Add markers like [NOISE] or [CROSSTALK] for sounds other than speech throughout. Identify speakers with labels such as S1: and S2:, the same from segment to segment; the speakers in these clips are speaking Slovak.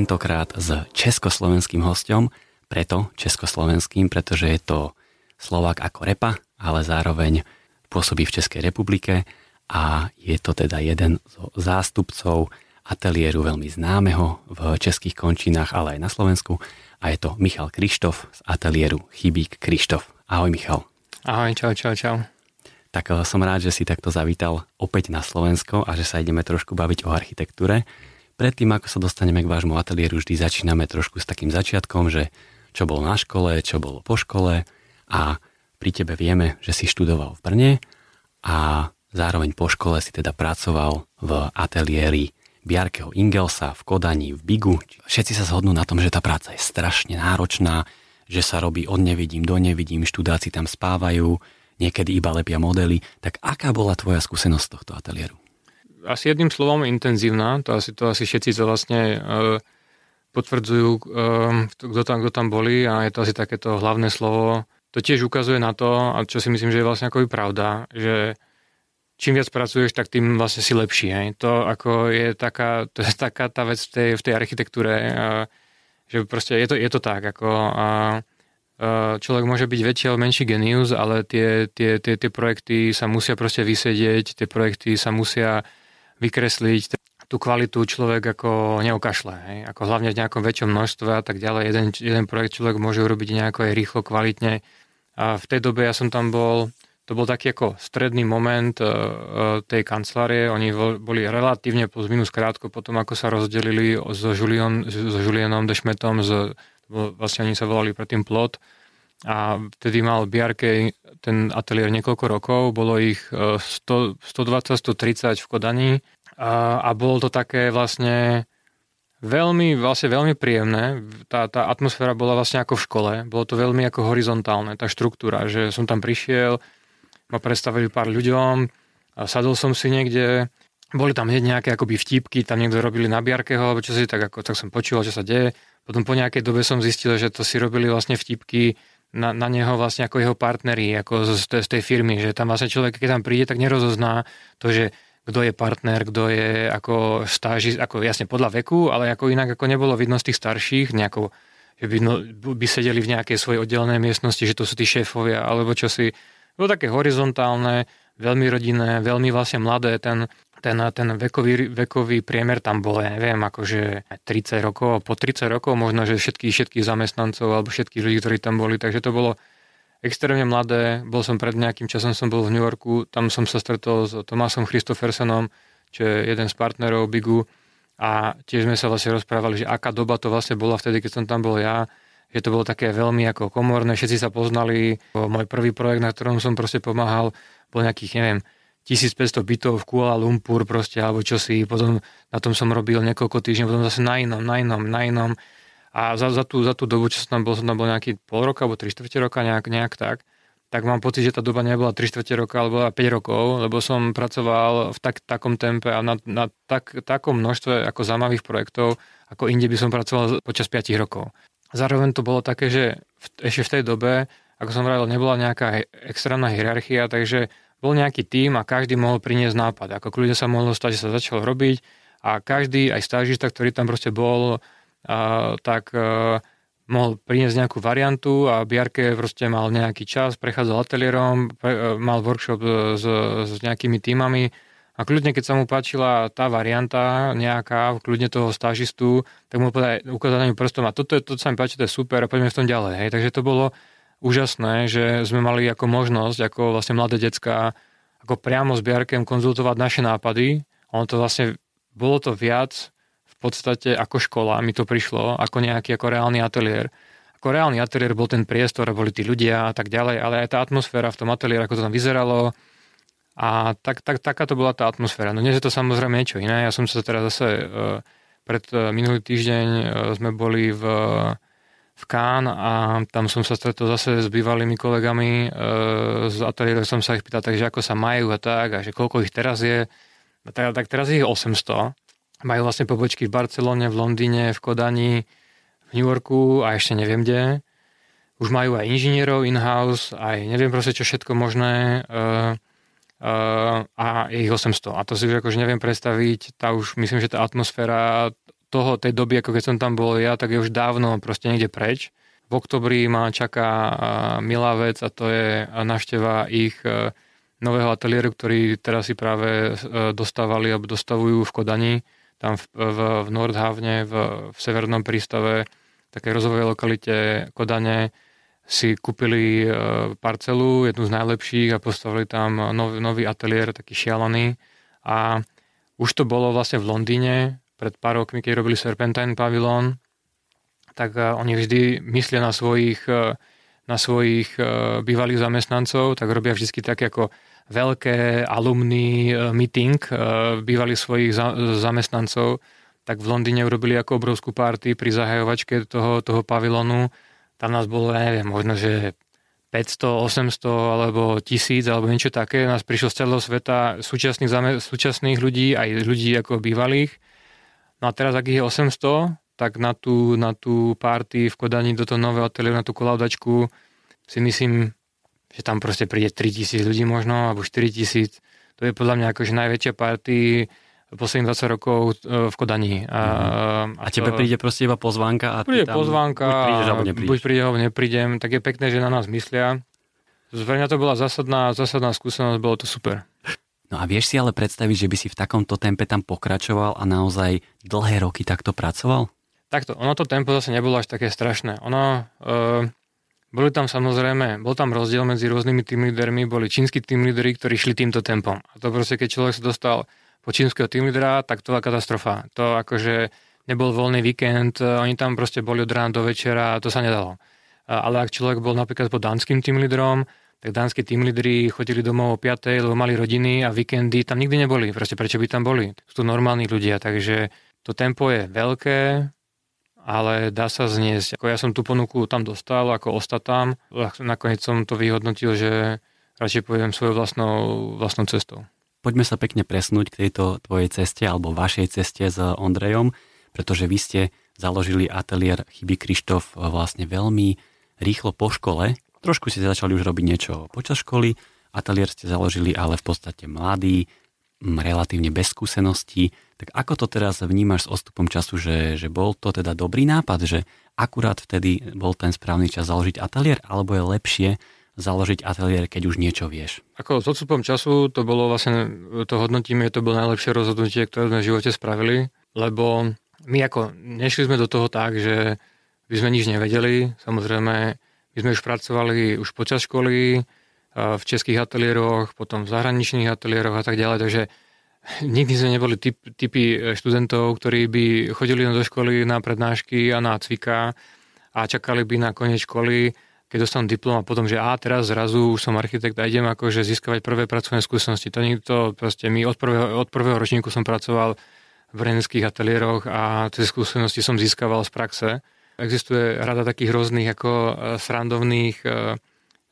S1: tentokrát s československým hostom, preto československým, pretože je to Slovak ako repa, ale zároveň pôsobí v Českej republike a je to teda jeden z zástupcov ateliéru veľmi známeho v českých končinách, ale aj na Slovensku a je to Michal Krištof z ateliéru Chybík Krištof. Ahoj Michal.
S2: Ahoj, čau, čau, čau.
S1: Tak eh, som rád, že si takto zavítal opäť na Slovensko a že sa ideme trošku baviť o architektúre. Predtým, ako sa dostaneme k vášmu ateliéru, vždy začíname trošku s takým začiatkom, že čo bolo na škole, čo bolo po škole a pri tebe vieme, že si študoval v Brne a zároveň po škole si teda pracoval v ateliéri Biarkeho Ingelsa v Kodani, v Bigu. Všetci sa zhodnú na tom, že tá práca je strašne náročná, že sa robí od nevidím do nevidím, študáci tam spávajú, niekedy iba lepia modely. Tak aká bola tvoja skúsenosť z tohto ateliéru?
S2: Asi jedným slovom intenzívna, to asi, to asi všetci to vlastne e, potvrdzujú, e, kto, tam, kto tam boli a je to asi takéto hlavné slovo. To tiež ukazuje na to, a čo si myslím, že je vlastne ako pravda, že čím viac pracuješ, tak tým vlastne si lepší. Hej. To ako je taká, to je taká tá vec v tej, v tej architektúre, a, že proste je to, je to tak. Ako, a, človek môže byť väčší alebo menší genius, ale tie, tie, tie, tie projekty sa musia proste vysedieť, tie projekty sa musia vykresliť tú kvalitu človek ako neukašle. Hej? Ako hlavne v nejakom väčšom množstve a tak ďalej. Jeden, jeden projekt človek môže urobiť nejako aj rýchlo, kvalitne. A v tej dobe ja som tam bol, to bol taký ako stredný moment uh, tej kancelárie. Oni boli relatívne plus minus krátko potom, ako sa rozdelili so, Julian, so Julianom Dešmetom, z, vlastne oni sa volali predtým Plot. A vtedy mal Biarkej ten ateliér niekoľko rokov, bolo ich 100, 120, 130 v Kodani a, bolo to také vlastne veľmi, vlastne veľmi príjemné. Tá, tá atmosféra bola vlastne ako v škole, bolo to veľmi ako horizontálne, tá štruktúra, že som tam prišiel, ma predstavili pár ľuďom, a sadol som si niekde, boli tam hneď nejaké akoby vtipky, tam niekto robili na Biarkeho, alebo čo si, tak, ako, tak som počúval, čo sa deje. Potom po nejakej dobe som zistil, že to si robili vlastne vtipky na, na neho vlastne ako jeho partneri, ako z, z tej firmy, že tam vlastne človek, keď tam príde, tak nerozozná to, že kto je partner, kto je ako stáži, ako jasne podľa veku, ale ako inak ako nebolo vidno z tých starších, nejako, že by, no, by sedeli v nejakej svojej oddelenej miestnosti, že to sú tí šéfovia, alebo čo si, bolo také horizontálne, veľmi rodinné, veľmi vlastne mladé, ten, ten, ten vekový, vekový priemer tam bol, ja neviem, akože 30 rokov, po 30 rokov možno, že všetkých, všetkých zamestnancov alebo všetkých ľudí, ktorí tam boli, takže to bolo extrémne mladé. Bol som pred nejakým časom, som bol v New Yorku, tam som sa stretol s Tomásom Christophersonom, čo je jeden z partnerov Bigu a tiež sme sa vlastne rozprávali, že aká doba to vlastne bola vtedy, keď som tam bol ja, že to bolo také veľmi ako komorné, všetci sa poznali. Môj prvý projekt, na ktorom som proste pomáhal, bol nejakých, neviem, 1500 bytov v Kuala Lumpur proste, alebo čo si, potom na tom som robil niekoľko týždňov, potom zase na inom, na inom, na inom. A za, za, tú, za tú dobu, čo som tam bol, som tam bol nejaký pol roka alebo 3 čtvrte roka, nejak, nejak tak, tak mám pocit, že tá doba nebola 3 čtvrte roka, alebo 5 rokov, lebo som pracoval v tak, takom tempe a na, na tak, takom množstve ako zaujímavých projektov, ako inde by som pracoval počas 5 rokov. Zároveň to bolo také, že v, ešte v tej dobe, ako som vravil, nebola nejaká extrémna hierarchia, takže bol nejaký tím a každý mohol priniesť nápad. Ako kľudne sa mohlo stať, že sa začal robiť a každý, aj stážista, ktorý tam proste bol, a, tak a, e, mohol priniesť nejakú variantu a Biarke proste mal nejaký čas, prechádzal ateliérom, pre, e, mal workshop s, s nejakými týmami a kľudne, keď sa mu páčila tá varianta nejaká, kľudne toho stážistu, tak mu povedal, ukázal na ňu prstom a toto, toto sa mi páči, to je super a poďme v tom ďalej. Hej. Takže to bolo, úžasné, že sme mali ako možnosť, ako vlastne mladé decka, ako priamo s Biarkem konzultovať naše nápady. Ono to vlastne, bolo to viac podstate ako škola, mi to prišlo, ako nejaký ako reálny ateliér. Ako reálny ateliér bol ten priestor, boli tí ľudia a tak ďalej, ale aj tá atmosféra v tom ateliéri, ako to tam vyzeralo, a tak, tak, taká to bola tá atmosféra. No dnes je to samozrejme niečo iné. Ja som sa teraz zase uh, pred uh, minulý týždeň uh, sme boli v v Kán a tam som sa stretol zase s bývalými kolegami e, z ateliéru, som sa ich pýtal, takže ako sa majú a tak, a že koľko ich teraz je. Tak, tak teraz ich 800. Majú vlastne pobočky v Barcelone, v Londýne, v Kodani, v New Yorku a ešte neviem kde. Už majú aj inžinierov in-house, aj neviem proste čo všetko možné. E, e, a je ich 800. A to si už akože neviem predstaviť, tá už myslím, že tá atmosféra toho, tej doby, ako keď som tam bol ja, tak je už dávno proste niekde preč. V oktobri ma čaká milá vec a to je návšteva ich nového ateliéru, ktorý teraz si práve dostávali alebo dostavujú v Kodani, tam v, v, v Nordhavne, v, v severnom prístave, také rozvojovej lokalite Kodane, si kúpili e, parcelu, jednu z najlepších a postavili tam nový, nový ateliér, taký šialený. A už to bolo vlastne v Londýne, pred pár rokmi, keď robili Serpentine Pavilion, tak eh, oni vždy myslia na svojich, eh, na svojich bývalých zamestnancov, tak robia vždy také ako veľké alumný meeting bývalých svojich zamestnancov, tak v Londýne urobili ako obrovskú party pri zahajovačke toho, toho pavilonu. Tam nás bolo, ja neviem, možno, že 500, 800 alebo 1000 alebo niečo také. Nás prišlo z celého sveta súčasných, súčasných ľudí, aj ľudí ako bývalých. No a teraz, ak ich je 800, tak na tú, na tú party v Kodani do toho nového ateliéru, na tú kolaudačku si myslím, že tam proste príde 3000 ľudí možno, alebo 4000. To je podľa mňa akože najväčšia party posledných 20 rokov e, v Kodani. A,
S1: mm-hmm. a, tebe príde proste iba pozvánka a
S2: príde tam pozvánka, buď
S1: prídeš, alebo neprídeš.
S2: Buď príde, alebo neprídem. Tak je pekné, že na nás myslia. Zverňa to bola zásadná, zásadná skúsenosť, bolo to super.
S1: No a vieš si ale predstaviť, že by si v takomto tempe tam pokračoval a naozaj dlhé roky takto pracoval?
S2: Takto, ono to tempo zase nebolo až také strašné. Ono, e, boli tam samozrejme, bol tam rozdiel medzi rôznymi tým lídermi, boli čínsky tým líderi, ktorí šli týmto tempom. A to proste, keď človek sa dostal po čínskeho tým lídera, tak to bola katastrofa. To akože nebol voľný víkend, oni tam proste boli od rána do večera, to sa nedalo. Ale ak človek bol napríklad pod dánskym tým lídrom, tak dánsky tým lídri chodili domov o 5, lebo mali rodiny a víkendy tam nikdy neboli. Proste prečo by tam boli? Sú to normálni ľudia, takže to tempo je veľké, ale dá sa zniesť. Ako ja som tú ponuku tam dostal, ako ostatám. Nakoniec som to vyhodnotil, že radšej pôjdem svojou vlastnou, vlastnou cestou.
S1: Poďme sa pekne presnúť k tejto tvojej ceste alebo vašej ceste s Ondrejom, pretože vy ste založili ateliér Chyby Krištof vlastne veľmi rýchlo po škole. Trošku ste začali už robiť niečo počas školy, ateliér ste založili ale v podstate mladý, relatívne bez skúseností. Tak ako to teraz vnímaš s odstupom času, že, že bol to teda dobrý nápad, že akurát vtedy bol ten správny čas založiť ateliér, alebo je lepšie založiť ateliér, keď už niečo vieš?
S2: Ako s odstupom času to bolo vlastne, to hodnotíme, to bolo najlepšie rozhodnutie, ktoré sme v živote spravili, lebo my ako nešli sme do toho tak, že by sme nič nevedeli. Samozrejme, my sme už pracovali už počas školy, v českých ateliéroch, potom v zahraničných ateliéroch a tak ďalej, takže nikdy sme neboli typ, typy e, študentov, ktorí by chodili do školy na prednášky a na cvika a čakali by na koniec školy, keď dostanú diplom a potom, že a teraz zrazu už som architekt a idem akože získavať prvé pracovné skúsenosti. To nikto, proste my od prvého, od prvého ročníku som pracoval v renských ateliéroch a tie skúsenosti som získaval z praxe. Existuje rada takých rôznych ako e, srandovných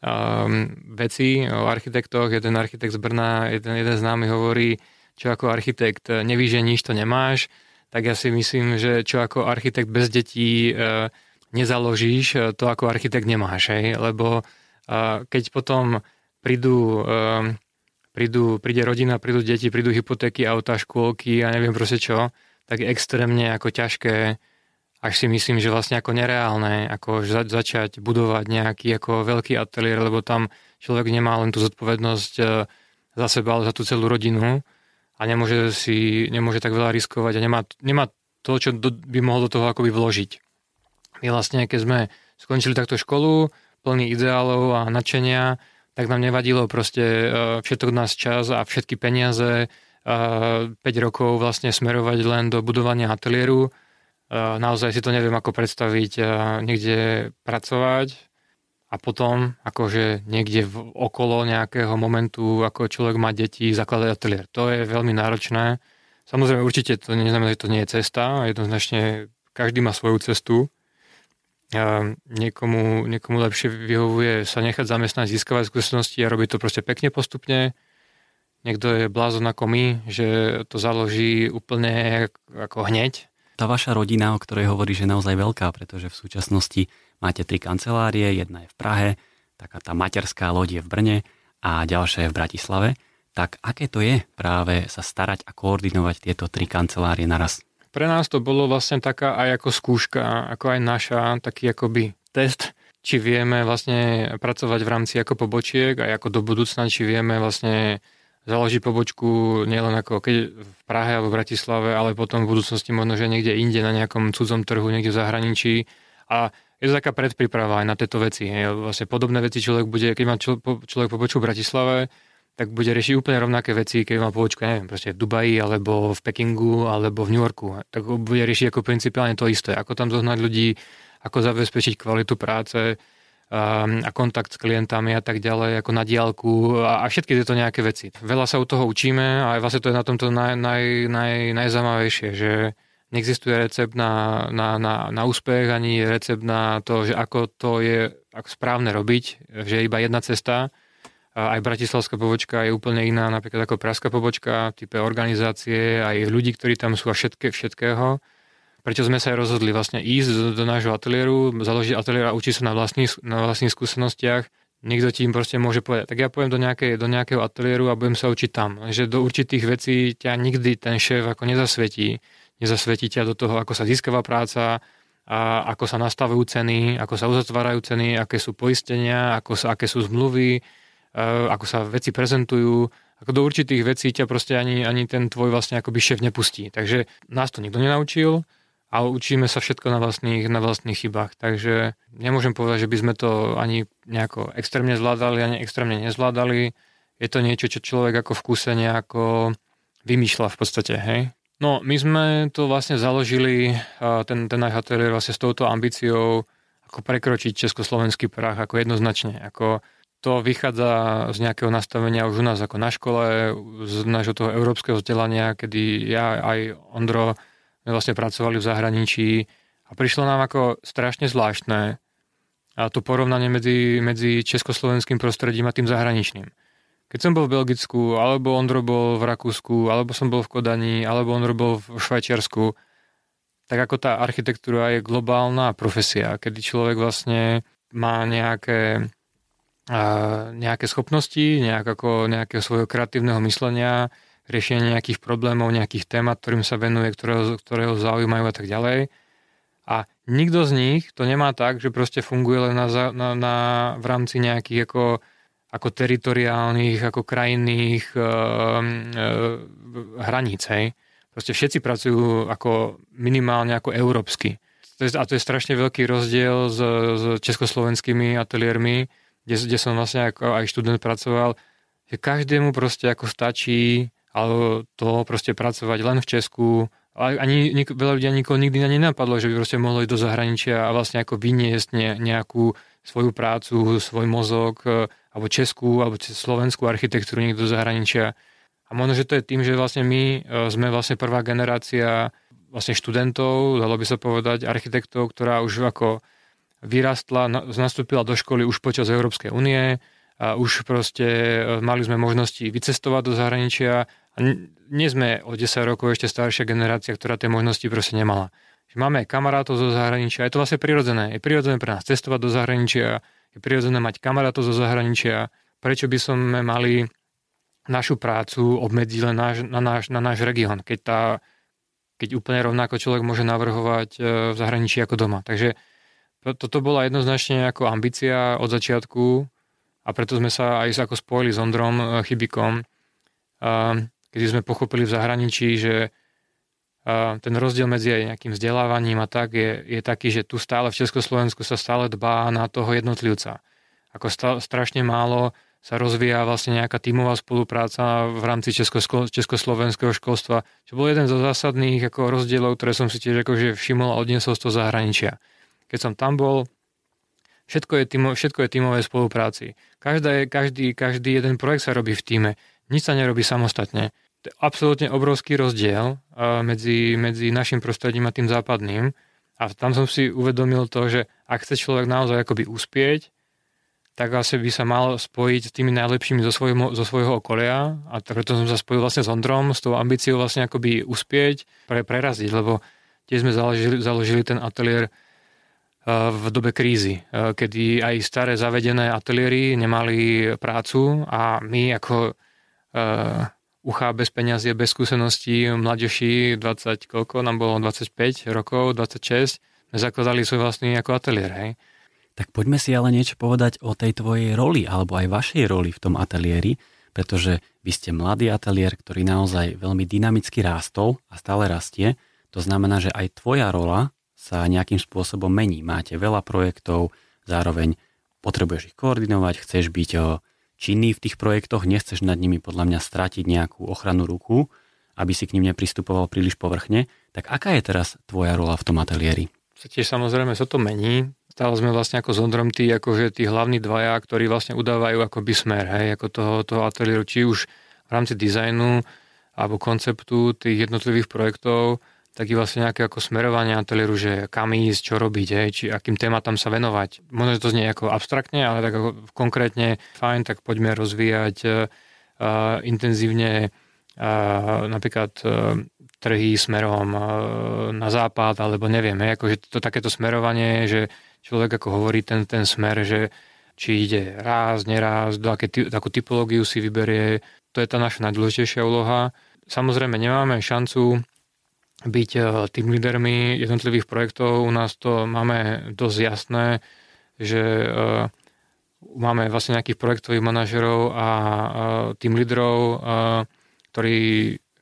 S2: um, veci o architektoch. Jeden architekt z Brna, jeden, jeden z námi hovorí, čo ako architekt nevíš, že nič to nemáš, tak ja si myslím, že čo ako architekt bez detí uh, nezaložíš, e, to ako architekt nemáš, hej? lebo keď potom prídu, prídu, príde rodina, prídu deti, prídu hypotéky, auta, škôlky a neviem proste čo, tak extrémne ako ťažké až si myslím, že vlastne ako nereálne, ako za, začať budovať nejaký ako veľký ateliér, lebo tam človek nemá len tú zodpovednosť e, za seba, ale za tú celú rodinu a nemôže si, nemôže tak veľa riskovať a nemá, nemá to, čo do, by mohol do toho akoby vložiť. My vlastne, keď sme skončili takto školu, plný ideálov a nadšenia, tak nám nevadilo proste e, všetok nás čas a všetky peniaze 5 e, rokov vlastne smerovať len do budovania ateliéru, naozaj si to neviem ako predstaviť niekde pracovať a potom akože niekde v, okolo nejakého momentu, ako človek má deti, zakladať ateliér. To je veľmi náročné. Samozrejme, určite to neznamená, že to nie je cesta. Jednoznačne každý má svoju cestu. A niekomu, niekomu lepšie vyhovuje sa nechať zamestnať, získavať skúsenosti a robiť to proste pekne postupne. Niekto je blázon ako my, že to založí úplne ako hneď
S1: tá vaša rodina, o ktorej hovorí, je naozaj veľká, pretože v súčasnosti máte tri kancelárie, jedna je v Prahe, taká tá materská loď je v Brne a ďalšia je v Bratislave. Tak aké to je práve sa starať a koordinovať tieto tri kancelárie naraz?
S2: Pre nás to bolo vlastne taká aj ako skúška, ako aj naša, taký akoby test, či vieme vlastne pracovať v rámci ako pobočiek aj ako do budúcna, či vieme vlastne založiť pobočku nielen ako keď v Prahe alebo v Bratislave, ale potom v budúcnosti možno, že niekde inde, na nejakom cudzom trhu, niekde v zahraničí. A je to taká predpríprava aj na tieto veci. Hej. Vlastne podobné veci človek bude, keď má človek pobočku v Bratislave, tak bude riešiť úplne rovnaké veci, keď má pobočku, neviem, proste v Dubaji, alebo v Pekingu, alebo v New Yorku. Tak bude riešiť ako principiálne to isté. Ako tam zohnať ľudí, ako zabezpečiť kvalitu práce um, a kontakt s klientami a tak ďalej, ako na diálku a, a všetky tieto nejaké veci. Veľa sa u toho učíme a vlastne to je na tomto naj, naj, naj, najzaujímavejšie, že neexistuje recept na, na, na, na úspech, ani recept na to, že ako to je ako správne robiť, že je iba jedna cesta, aj bratislavská pobočka je úplne iná, napríklad ako pražská pobočka, type organizácie, aj ľudí, ktorí tam sú a všetké, všetkého. Prečo sme sa aj rozhodli vlastne ísť do, do nášho ateliéru, založiť ateliér a učiť sa na vlastných, na vlastných skúsenostiach. Niekto ti im proste môže povedať, tak ja poviem do, nejakej, do nejakého ateliéru a budem sa učiť tam. Že do určitých vecí ťa nikdy ten šéf ako nezasvetí. Nezasvetí ťa do toho, ako sa získava práca, a ako sa nastavujú ceny, ako sa uzatvárajú ceny, aké sú poistenia, ako sa, aké sú zmluvy, Eh, ako sa veci prezentujú, ako do určitých vecí ťa proste ani, ani ten tvoj vlastne akoby šéf nepustí. Takže nás to nikto nenaučil, ale učíme sa všetko na vlastných, na vlastných chybách. Takže nemôžem povedať, že by sme to ani nejako extrémne zvládali, ani extrémne nezvládali. Je to niečo, čo človek ako v kuse nejako vymýšľa v podstate, hej? No, my sme to vlastne založili, ten, ten náš ateliér vlastne s touto ambíciou ako prekročiť československý prach ako jednoznačne, ako to vychádza z nejakého nastavenia už u nás ako na škole, z nášho toho európskeho vzdelania, kedy ja aj Ondro sme vlastne pracovali v zahraničí a prišlo nám ako strašne zvláštne a to porovnanie medzi, medzi československým prostredím a tým zahraničným. Keď som bol v Belgicku, alebo Ondro bol v Rakúsku, alebo som bol v Kodani, alebo Ondro bol v Švajčiarsku, tak ako tá architektúra je globálna profesia, kedy človek vlastne má nejaké nejaké schopnosti, nejak ako nejakého svojho kreatívneho myslenia, riešenie nejakých problémov, nejakých témat, ktorým sa venuje, ktorého, ktorého zaujímajú a tak ďalej. A nikto z nich to nemá tak, že proste funguje len na, na, na, v rámci nejakých ako, ako teritoriálnych, ako krajinných e, hraníc. Hej. Proste všetci pracujú ako minimálne ako európsky. A to je strašne veľký rozdiel s, s československými ateliérmi, kde, kde som vlastne ako aj študent pracoval, že každému proste ako stačí alebo to proste pracovať len v Česku. Ani nik, veľa ľudí nikoho nikdy ani nenapadlo, že by proste mohlo ísť do zahraničia a vlastne ako vyniesť ne, nejakú svoju prácu, svoj mozog, e, alebo českú, alebo slovenskú architektúru niekto do zahraničia. A možno, že to je tým, že vlastne my e, sme vlastne prvá generácia vlastne študentov, dalo by sa povedať, architektov, ktorá už ako vyrastla, nastúpila do školy už počas Európskej únie a už proste e, mali sme možnosti vycestovať do zahraničia a nie sme o 10 rokov ešte staršia generácia, ktorá tie možnosti proste nemala. Máme kamarátov zo zahraničia, je to vlastne prirodzené. Je prirodzené pre nás cestovať do zahraničia, je prirodzené mať kamarátov zo zahraničia. Prečo by sme mali našu prácu obmedziť len náš, na, náš, na náš región, keď, tá, keď úplne rovnako človek môže navrhovať e, v zahraničí ako doma. Takže toto bola jednoznačne ako ambícia od začiatku a preto sme sa aj ako spojili s Ondrom e, Chybikom, kedy sme pochopili v zahraničí, že ten rozdiel medzi aj nejakým vzdelávaním a tak je, je taký, že tu stále v Československu sa stále dbá na toho jednotlivca. Ako sta, strašne málo sa rozvíja vlastne nejaká tímová spolupráca v rámci česko, československého školstva, čo bol jeden zo zásadných ako rozdielov, ktoré som si tiež akože všimol a odniesol z toho zahraničia keď som tam bol, všetko je, týmo, všetko je tímové spolupráci. Každá je, každý, každý jeden projekt sa robí v týme. Nič sa nerobí samostatne. Absolútne obrovský rozdiel medzi, medzi našim prostredím a tým západným. A tam som si uvedomil to, že ak chce človek naozaj akoby uspieť, tak asi by sa mal spojiť s tými najlepšími zo svojho, zo svojho okolia a preto som sa spojil vlastne s Ondrom, s tou ambíciou vlastne akoby uspieť, pre, preraziť, lebo tiež sme založili, založili ten ateliér v dobe krízy, kedy aj staré zavedené ateliéry nemali prácu a my ako uchá bez peniazy, bez skúseností, mladeši 20 koľko, nám bolo 25 rokov, 26, sme zakladali svoj vlastný ako ateliér, hej.
S1: Tak poďme si ale niečo povedať o tej tvojej roli, alebo aj vašej roli v tom ateliéri, pretože vy ste mladý ateliér, ktorý naozaj veľmi dynamicky rástol a stále rastie. To znamená, že aj tvoja rola sa nejakým spôsobom mení. Máte veľa projektov, zároveň potrebuješ ich koordinovať, chceš byť činný v tých projektoch, nechceš nad nimi podľa mňa stratiť nejakú ochranu ruku, aby si k ním nepristupoval príliš povrchne. Tak aká je teraz tvoja rola v tom ateliéri?
S2: Tiež samozrejme sa to mení. Stále sme vlastne ako Zondrom tí, akože tí hlavní dvaja, ktorí vlastne udávajú akoby smer, hej, ako toho, toho ateliéru, či už v rámci dizajnu alebo konceptu tých jednotlivých projektov, taký vlastne nejaké ako smerovanie ateliéru, že kam ísť, čo robiť, hej, či akým tématam sa venovať. Možno, že to znie ako abstraktne, ale tak ako konkrétne fajn, tak poďme rozvíjať uh, intenzívne uh, napríklad uh, trhy smerom uh, na západ, alebo neviem, hej, akože to takéto smerovanie, že človek ako hovorí ten, ten smer, že či ide raz, neraz, do aké, akú typológiu si vyberie, to je tá naša najdôležitejšia úloha. Samozrejme, nemáme šancu byť eh, tým lídermi jednotlivých projektov. U nás to máme dosť jasné, že eh, máme vlastne nejakých projektových manažerov a eh, tým lídrov, ktorí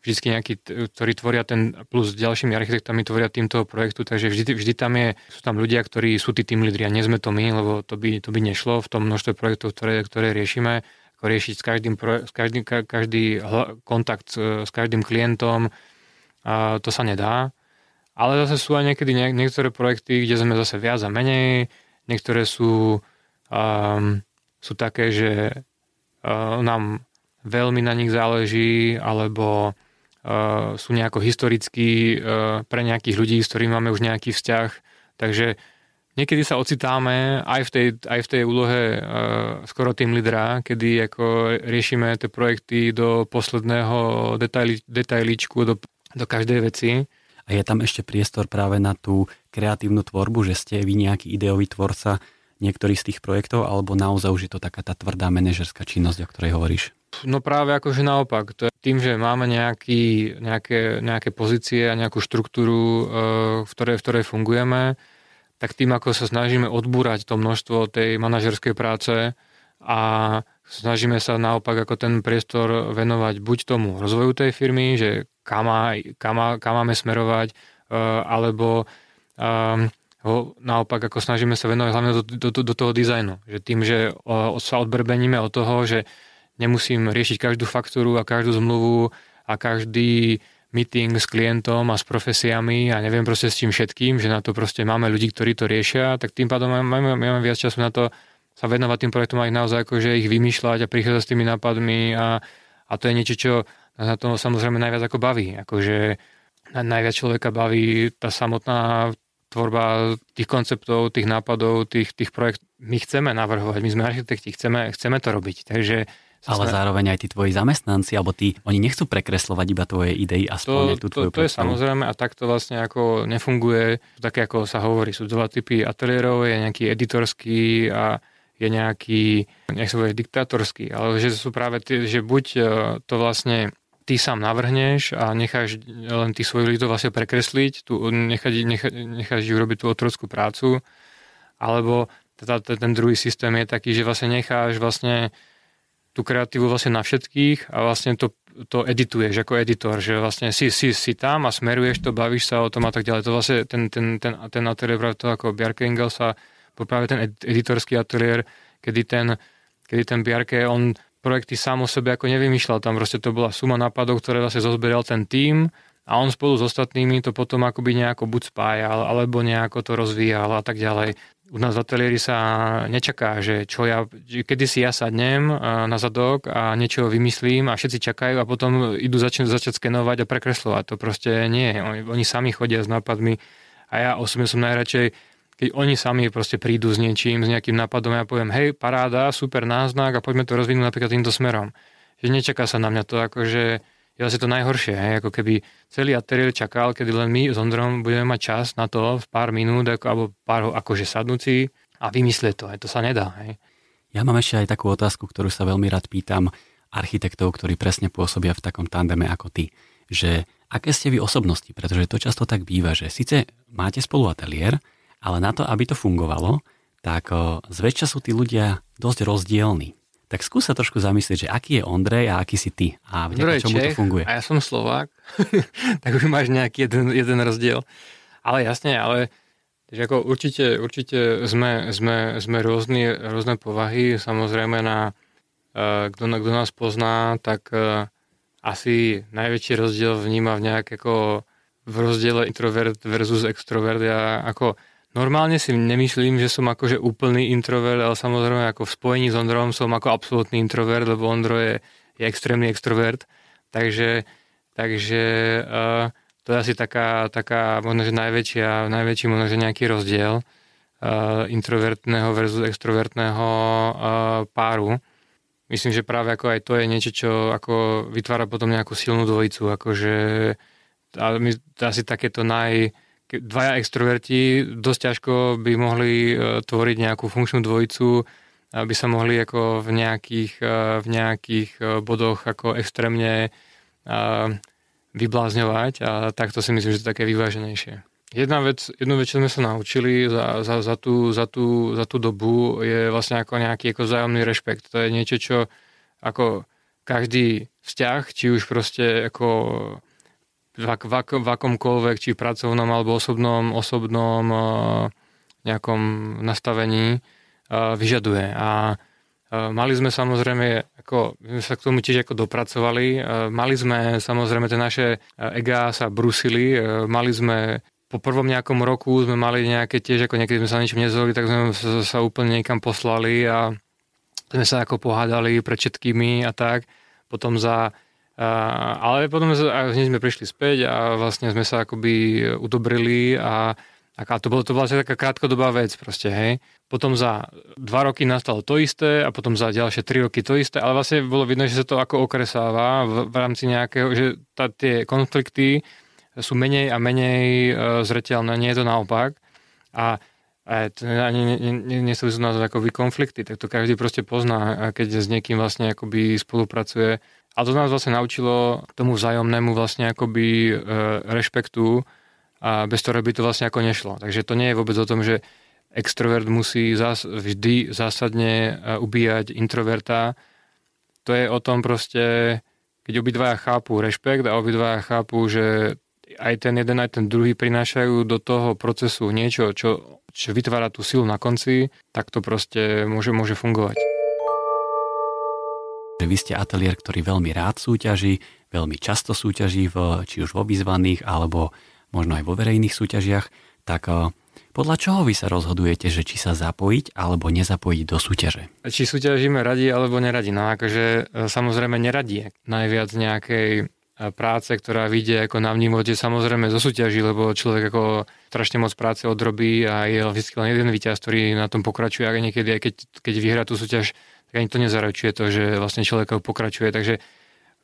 S2: vždy nejaký, ktorí tvoria ten, plus s ďalšími architektami tvoria tým toho projektu, takže vždy, vždy tam je, sú tam ľudia, ktorí sú tí tým lídri a nie sme to my, lebo to by, to by nešlo v tom množstve projektov, ktoré, ktoré riešime, ako riešiť s každým, s každým každý kontakt s každým klientom, to sa nedá. Ale zase sú aj niekedy niektoré projekty, kde sme zase viac a menej. Niektoré sú, um, sú také, že uh, nám veľmi na nich záleží, alebo uh, sú nejako historicky uh, pre nejakých ľudí, s ktorými máme už nejaký vzťah. Takže niekedy sa ocitáme aj v tej, aj v tej úlohe uh, skoro tým lídra, kedy ako riešime tie projekty do posledného detaili, detailičku, do do každej veci.
S1: A je tam ešte priestor práve na tú kreatívnu tvorbu, že ste vy nejaký ideový tvorca niektorých z tých projektov, alebo naozaj už je to taká tá tvrdá manažerská činnosť, o ktorej hovoríš?
S2: No práve akože naopak. To je tým, že máme nejaký, nejaké, nejaké pozície a nejakú štruktúru, e, v ktorej, v ktorej fungujeme, tak tým, ako sa snažíme odbúrať to množstvo tej manažerskej práce a snažíme sa naopak ako ten priestor venovať buď tomu rozvoju tej firmy, že kam, kam, kam máme smerovať, uh, alebo ho naopak ako snažíme sa venovať hlavne do, do, do, toho dizajnu. Že tým, že uh, sa odbrbeníme od toho, že nemusím riešiť každú faktúru a každú zmluvu a každý meeting s klientom a s profesiami a neviem proste s čím všetkým, že na to proste máme ľudí, ktorí to riešia, tak tým pádom máme, máme viac času na to sa venovať tým projektom a ich naozaj akože ich vymýšľať a prichádzať s tými nápadmi a, a to je niečo, čo na to samozrejme najviac ako baví. Akože najviac človeka baví tá samotná tvorba tých konceptov, tých nápadov, tých, tých projektov. My chceme navrhovať, my sme architekti, chceme, chceme to robiť. Takže
S1: ale zároveň aj tí tvoji zamestnanci, alebo tí, oni nechcú prekreslovať iba tvoje idei a splňať tú tvoju
S2: to, to, je samozrejme a takto vlastne ako nefunguje, také ako sa hovorí, sú dva typy ateliérov, je nejaký editorský a je nejaký, nech sa povie, diktátorský, ale že sú práve tie, že buď e, to vlastne ty sám navrhneš a necháš len tých svojich ľudí vlastne prekresliť, tu, necháš, necháš, necháš ich urobiť tú otrockú prácu, alebo teda ten druhý systém je taký, že vlastne necháš vlastne tú kreatívu vlastne na všetkých a vlastne to, to edituješ ako editor, že vlastne si, si, si tam a smeruješ to, bavíš sa o tom a tak ďalej. To vlastne ten, ten, ten, ten ateliér, práve to ako Bjarke bol práve ten editorský ateliér, kedy ten, kedy ten Bjarke, on projekty sám o sebe ako nevymýšľal. Tam proste to bola suma nápadov, ktoré vlastne zozberal ten tím a on spolu s ostatnými to potom akoby nejako buď spájal, alebo nejako to rozvíjal a tak ďalej. U nás v ateliéri sa nečaká, že čo ja, kedy si ja sadnem na zadok a niečo vymyslím a všetci čakajú a potom idú začať, začať skenovať a prekreslovať. To proste nie. Oni, oni sami chodia s nápadmi a ja osobne som najradšej keď oni sami proste prídu s niečím, s nejakým nápadom ja poviem, hej, paráda, super náznak a poďme to rozvinúť napríklad týmto smerom. Že nečaká sa na mňa to, akože je asi to najhoršie, hej, ako keby celý ateliér čakal, kedy len my s Ondrom budeme mať čas na to v pár minút, ako, alebo pár akože sadnúci a vymyslieť to, hej, to sa nedá. Hej.
S1: Ja mám ešte aj takú otázku, ktorú sa veľmi rád pýtam architektov, ktorí presne pôsobia v takom tandeme ako ty, že aké ste vy osobnosti, pretože to často tak býva, že síce máte spolu ateliér, ale na to, aby to fungovalo, tak zväčša sú tí ľudia dosť rozdielni. Tak skúsa trošku zamyslieť, že aký je Ondrej a aký si ty a vďaka čomu Čech, to funguje.
S2: A ja som Slovák, [LAUGHS] tak už máš nejaký jeden, jeden rozdiel. Ale jasne, ale takže ako určite, určite sme, sme, sme rôzny, rôzne povahy. Samozrejme, na, uh, kto, kto nás pozná, tak uh, asi najväčší rozdiel vníma v nejak ako v rozdiele introvert versus extrovert. Ja ako Normálne si nemyslím, že som akože úplný introvert, ale samozrejme ako v spojení s Ondrom som ako absolútny introvert, lebo Ondro je, je extrémny extrovert. Takže, takže uh, to je asi taká, taká možno, že najväčšia, najväčší možno, že nejaký rozdiel uh, introvertného versus extrovertného uh, páru. Myslím, že práve ako aj to je niečo, čo ako vytvára potom nejakú silnú dvojicu, akože a my, asi takéto naj, dvaja extroverti dosť ťažko by mohli e, tvoriť nejakú funkčnú dvojicu, aby sa mohli ako v nejakých, e, v nejakých e, bodoch ako extrémne vyblázňovať a takto si myslím, že to je také vyváženejšie. Jedna vec, jednu vec, čo sme sa naučili za, za, za, tú, za, tú, za tú dobu je vlastne ako nejaký ako vzájomný rešpekt. To je niečo, čo ako každý vzťah, či už proste ako v, v, v akomkoľvek, či pracovnom alebo osobnom, osobnom uh, nejakom nastavení uh, vyžaduje. A uh, mali sme samozrejme, ako, my sme sa k tomu tiež ako dopracovali, mali sme samozrejme tie naše EGA sa brusili, mali sme po prvom nejakom roku sme mali nejaké tiež, ako niekedy sme sa ničom nezvolili, tak sme sa, sa úplne niekam poslali a sme sa ako pohádali pred všetkými a tak. Potom za ale potom hneď sme prišli späť a vlastne sme sa akoby udobrili a, a to, bolo, to bola taká krátkodobá vec proste, hej. Potom za dva roky nastalo to isté a potom za ďalšie tri roky to isté, ale vlastne bolo vidno, že sa to ako okresáva v, v rámci nejakého, že tá, tie konflikty sú menej a menej uh, zreteľné, nie je to naopak. A a to ani nesúvisí nazvať ako konflikty, tak to každý proste pozná, keď s niekým vlastne akoby spolupracuje a to nás vlastne naučilo tomu vzájomnému vlastne akoby e, rešpektu a bez ktorého by to vlastne ako nešlo. Takže to nie je vôbec o tom, že extrovert musí zás, vždy zásadne e, ubíjať introverta. To je o tom proste, keď obidvaja chápu rešpekt a obidvaja chápu, že aj ten jeden, aj ten druhý prinášajú do toho procesu niečo, čo, čo vytvára tú silu na konci, tak to proste môže, môže fungovať.
S1: Vy ste ateliér, ktorý veľmi rád súťaží, veľmi často súťaží, v, či už vo vyzvaných, alebo možno aj vo verejných súťažiach, tak eh, podľa čoho vy sa rozhodujete, že či sa zapojiť alebo nezapojiť do súťaže?
S2: Či súťažíme radi alebo neradi? No akože eh, samozrejme neradi najviac nejakej eh, práce, ktorá vyjde ako na vnímote, samozrejme zo súťaží, lebo človek ako strašne moc práce odrobí a je vždy len jeden víťaz, ktorý na tom pokračuje a niekedy aj keď, keď vyhrá tú súťaž, tak ani to nezaručuje to, že vlastne človek pokračuje. Takže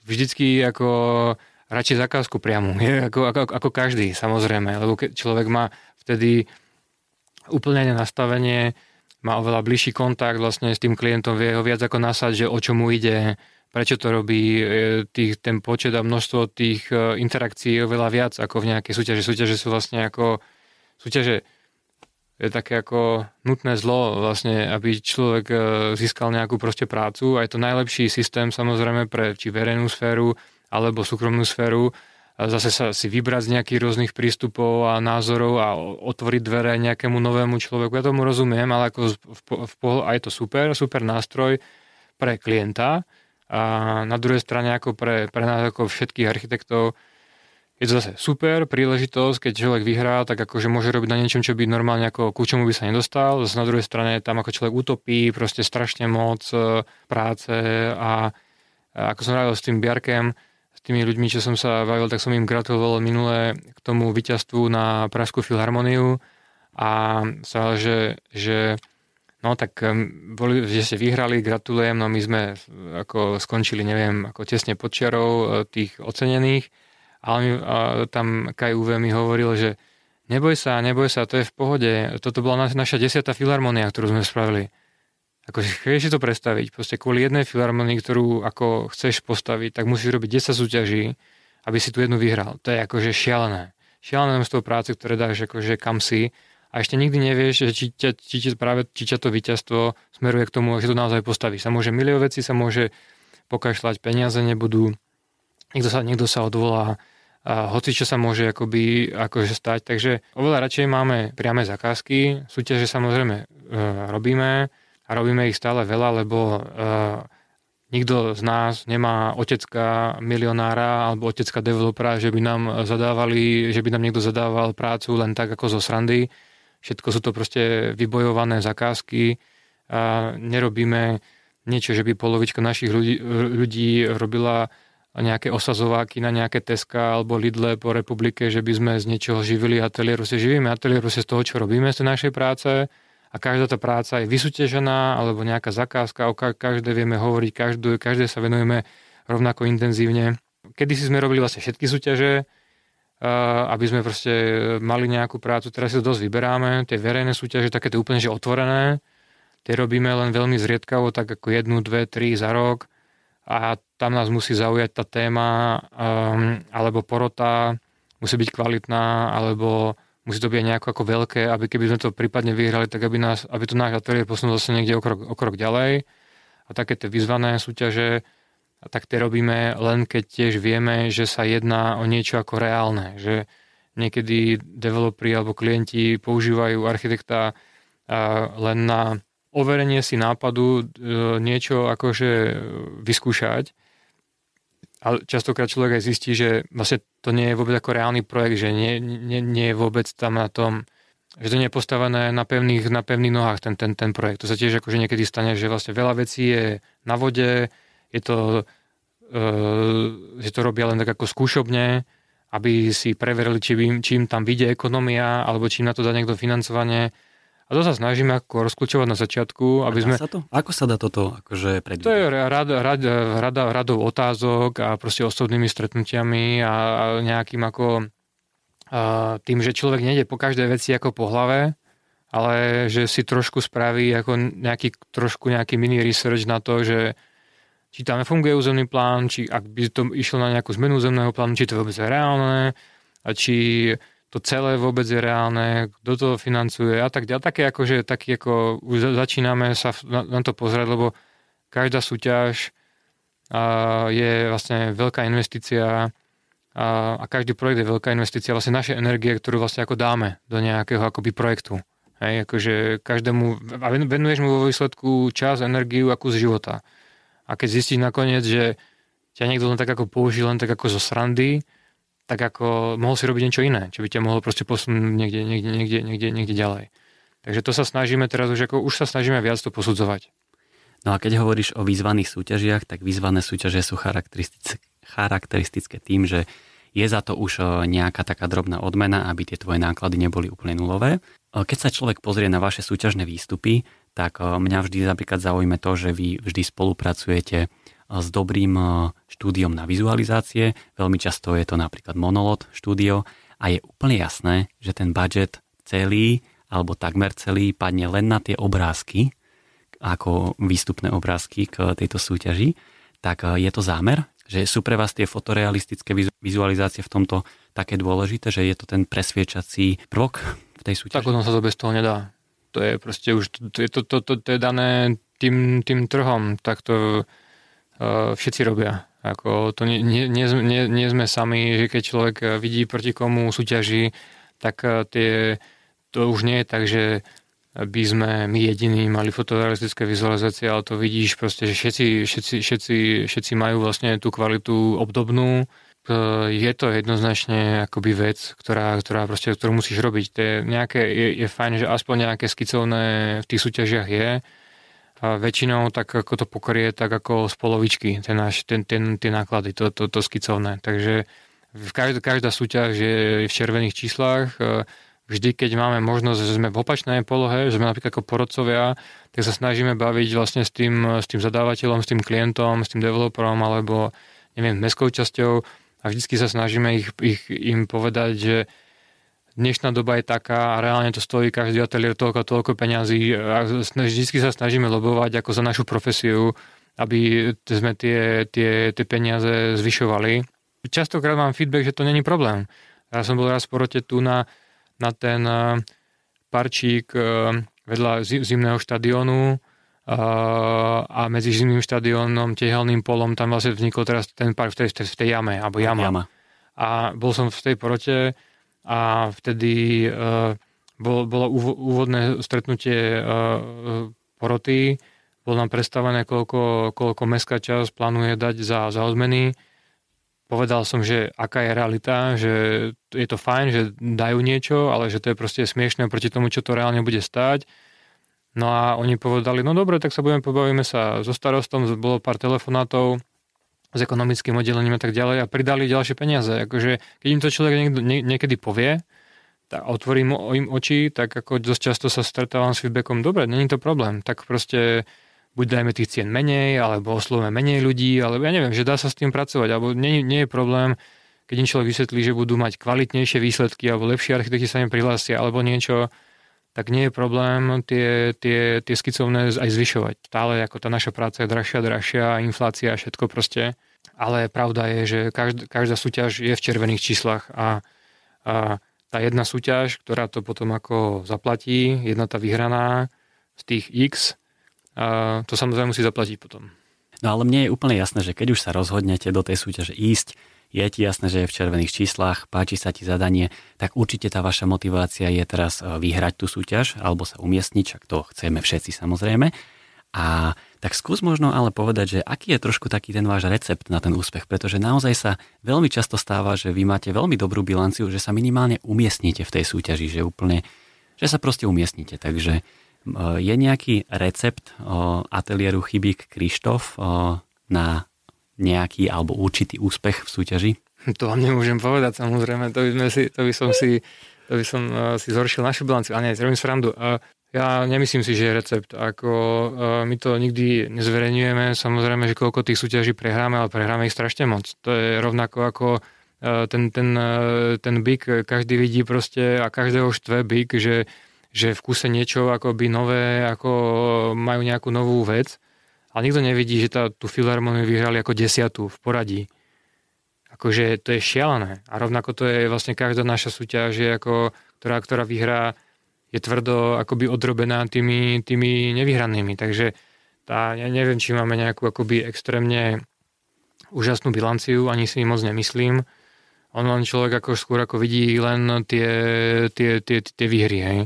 S2: vždycky ako radšej zakázku priamu, [LAUGHS] je ako, ako, ako každý, samozrejme, lebo keď človek má vtedy úplne nastavenie, má oveľa bližší kontakt vlastne s tým klientom, vie ho viac ako nasať, že o čo mu ide, prečo to robí, e, tých, ten počet a množstvo tých e, interakcií je oveľa viac ako v nejakej súťaži. Súťaže sú vlastne ako súťaže je také ako nutné zlo vlastne, aby človek e, získal nejakú proste prácu. A je to najlepší systém samozrejme pre či verejnú sféru alebo súkromnú sféru. A zase sa si vybrať z nejakých rôznych prístupov a názorov a otvoriť dvere nejakému novému človeku. Ja tomu rozumiem, ale ako v, v, a je to super, super nástroj pre klienta. A na druhej strane ako pre, pre nás ako všetkých architektov je to zase super príležitosť, keď človek vyhrá, tak akože môže robiť na niečom, čo by normálne ako ku čomu by sa nedostal. Zase na druhej strane tam ako človek utopí proste strašne moc e, práce a, a ako som rával s tým Biarkem, s tými ľuďmi, čo som sa bavil, tak som im gratuloval minule k tomu víťazstvu na Pražskú filharmoniu a sa, že, že no tak boli, že ste vyhrali, gratulujem, no my sme ako skončili, neviem, ako tesne pod čiarou e, tých ocenených ale mi, a tam KUV mi hovoril, že neboj sa, neboj sa, to je v pohode. Toto bola naša desiatá filharmonia, ktorú sme spravili. Ako vieš si to predstaviť, proste kvôli jednej filharmonii, ktorú ako chceš postaviť, tak musíš robiť 10 súťaží, aby si tu jednu vyhral. To je akože šialené. Šialené množstvo práce, ktoré dáš akože kam si a ešte nikdy nevieš, že či ťa, či, či, práve, či ťa to víťazstvo smeruje k tomu, že to naozaj postaví. Sa môže milión veci, sa môže pokašľať, peniaze nebudú, niekto sa, niekto sa odvolá, a hoci čo sa môže akoby, akože stať. Takže oveľa radšej máme priame zakázky, súťaže samozrejme e, robíme a robíme ich stále veľa, lebo e, nikto z nás nemá otecka milionára alebo otecka developera, že by nám zadávali, že by nám niekto zadával prácu len tak ako zo srandy. Všetko sú to proste vybojované zakázky a nerobíme niečo, že by polovička našich ľudí, ľudí robila nejaké osazováky na nejaké Teska alebo Lidle po republike, že by sme z niečoho živili ateliér. Proste živíme ateliér z toho, čo robíme z tej našej práce a každá tá práca je vysútežená alebo nejaká zakázka, o každé vieme hovoriť, každé, každé sa venujeme rovnako intenzívne. Kedy si sme robili vlastne všetky súťaže, aby sme proste mali nejakú prácu. Teraz si to dosť vyberáme. Tie verejné súťaže, také to úplne že otvorené, tie robíme len veľmi zriedkavo, tak ako jednu, dve, tri za rok a tam nás musí zaujať tá téma um, alebo porota musí byť kvalitná alebo musí to byť nejako ako veľké, aby keby sme to prípadne vyhrali, tak aby, nás, aby to náš ateliér posunul zase niekde o krok, o krok ďalej. A také tie vyzvané súťaže, tak tie robíme len keď tiež vieme, že sa jedná o niečo ako reálne. Že niekedy developeri alebo klienti používajú architekta len na overenie si nápadu, e, niečo akože vyskúšať. Ale častokrát človek aj zistí, že vlastne to nie je vôbec ako reálny projekt, že nie, nie, nie je vôbec tam na tom, že to nie je postavené na pevných, na pevných nohách ten, ten, ten projekt. To sa tiež akože niekedy stane, že vlastne veľa vecí je na vode, je to, e, že to robia len tak ako skúšobne, aby si preverili, či im, či im tam vyjde ekonomia, alebo či im na to dá niekto financovanie a to sa snažíme ako rozklúčovať na začiatku, aby sme...
S1: Sa to? Ako sa dá toto akože predvídať?
S2: To je rada, rada, rada, radou otázok a proste osobnými stretnutiami a, a nejakým ako a tým, že človek nejde po každej veci ako po hlave, ale že si trošku spraví ako nejaký, trošku nejaký mini research na to, že či tam nefunguje územný plán, či ak by to išlo na nejakú zmenu územného plánu, či to vôbec je reálne, a či to celé vôbec je reálne, kto to financuje a tak ďalej. Také ako, že taký ako už začíname sa na, na to pozrieť, lebo každá súťaž a, je vlastne veľká investícia a, a každý projekt je veľká investícia vlastne naše energie, ktorú vlastne ako dáme do nejakého akoby projektu. Hej, akože každému, a venuješ mu vo výsledku čas, energiu ako z života. A keď zistíš nakoniec, že ťa niekto len tak ako použí, len tak ako zo srandy, tak ako mohol si robiť niečo iné, čo by ťa mohlo proste posunúť niekde, niekde, niekde, niekde, niekde ďalej. Takže to sa snažíme teraz už, ako, už sa snažíme viac to posudzovať.
S1: No a keď hovoríš o výzvaných súťažiach, tak výzvané súťaže sú charakteristické, charakteristické tým, že je za to už nejaká taká drobná odmena, aby tie tvoje náklady neboli úplne nulové. Keď sa človek pozrie na vaše súťažné výstupy, tak mňa vždy napríklad zaujíma to, že vy vždy spolupracujete s dobrým štúdiom na vizualizácie. Veľmi často je to napríklad Monolot štúdio a je úplne jasné, že ten budget celý alebo takmer celý padne len na tie obrázky, ako výstupné obrázky k tejto súťaži, tak je to zámer, že sú pre vás tie fotorealistické vizualizácie v tomto také dôležité, že je to ten presviečací prvok v tej súťaži?
S2: Tak ono sa to bez toho nedá. To je proste už, to, to, to, to, to je dané tým, tým trhom, tak to všetci robia. Ako to nie, nie, nie, nie sme sami, že keď človek eh, vidí proti komu súťaží, tak eh, tie, to už nie je tak, že by sme my jediní mali fotorealistické vizualizácie, ale to vidíš proste, že všetci, všetci, všetci, všetci majú vlastne tú kvalitu obdobnú. Je to jednoznačne akoby vec, ktorá, ktorá proste, ktorú musíš robiť. To je, nejaké, je, je fajn, že aspoň nejaké skicovné v tých súťažiach je, a väčšinou tak ako to pokrie tak ako z polovičky, ten náš, ten, ten, tie náklady, to, to, to skicovné. Takže každá, každá súťaž je v červených číslach. Vždy, keď máme možnosť, že sme v opačnej polohe, že sme napríklad ako porodcovia, tak sa snažíme baviť vlastne s tým, s tým zadávateľom, s tým klientom, s tým developerom alebo neviem, mestskou časťou a vždycky sa snažíme ich, ich, im povedať, že dnešná doba je taká a reálne to stojí každý ateliér toľko a toľko peňazí a vždy sa snažíme lobovať ako za našu profesiu, aby sme tie, tie, tie peniaze zvyšovali. Častokrát mám feedback, že to není problém. Ja som bol raz porote tu na, na ten eh, parčík eh, vedľa zimného štadionu eh, a medzi zimným štadiónom, tehelným polom, tam vlastne vznikol teraz ten park v tej, v tej jame, alebo jama. jama. A bol som v tej porote a vtedy uh, bol, bolo úvodné stretnutie uh, poroty, bolo nám predstavené, koľko, koľko mestská časť plánuje dať za, za odmeny. Povedal som, že aká je realita, že je to fajn, že dajú niečo, ale že to je proste smiešné proti tomu, čo to reálne bude stáť. No a oni povedali, no dobre, tak sa budeme, pobavíme sa so starostom, bolo pár telefonátov, s ekonomickým oddelením a tak ďalej a pridali ďalšie peniaze. Akože, keď im to človek niekto, nie, niekedy povie, tak otvorím im oči, tak ako dosť často sa stretávam s feedbackom, dobre, není to problém, tak proste buď dajme tých cien menej, alebo oslovíme menej ľudí, alebo ja neviem, že dá sa s tým pracovať, alebo nie, nie je problém, keď im človek vysvetlí, že budú mať kvalitnejšie výsledky, alebo lepší architekti sa im prihlásia, alebo niečo, tak nie je problém tie, tie, tie skicovné aj zvyšovať. Stále ako tá naša práca je drahšia, drahšia, inflácia a všetko proste. Ale pravda je, že každá, každá súťaž je v červených číslach a, a tá jedna súťaž, ktorá to potom ako zaplatí, jedna tá vyhraná z tých X, a to samozrejme musí zaplatiť potom.
S1: No ale mne je úplne jasné, že keď už sa rozhodnete do tej súťaže ísť, je ti jasné, že je v červených číslach, páči sa ti zadanie, tak určite tá vaša motivácia je teraz e, vyhrať tú súťaž alebo sa umiestniť, čak to chceme všetci samozrejme. A tak skús možno ale povedať, že aký je trošku taký ten váš recept na ten úspech, pretože naozaj sa veľmi často stáva, že vy máte veľmi dobrú bilanciu, že sa minimálne umiestnite v tej súťaži, že úplne, že sa proste umiestnite. Takže e, je nejaký recept ateliéru Chybík Krištof na nejaký alebo určitý úspech v súťaži? [LAUGHS]
S2: To vám nemôžem povedať, samozrejme, to by, sme si, to by som si to by som uh, si zhoršil našu bilanciu. A nie, robím srandu. Uh, ja nemyslím si, že je recept. Ako, uh, my to nikdy nezverejňujeme. Samozrejme, že koľko tých súťaží prehráme, ale prehráme ich strašne moc. To je rovnako ako ten, ten, ten byk, každý vidí proste a každého štve byk, že, že v kuse niečo akoby nové, ako majú nejakú novú vec ale nikto nevidí, že tá, tú filharmoniu vyhrali ako desiatú v poradí. Akože to je šialené. A rovnako to je vlastne každá naša súťaž, je ako, ktorá, ktorá vyhrá, je tvrdo akoby odrobená tými, tými nevyhranými. Takže tá, ja neviem, či máme nejakú akoby extrémne úžasnú bilanciu, ani si moc nemyslím. On len človek ako skôr ako vidí len tie, tie, tie, tie výhry, hej.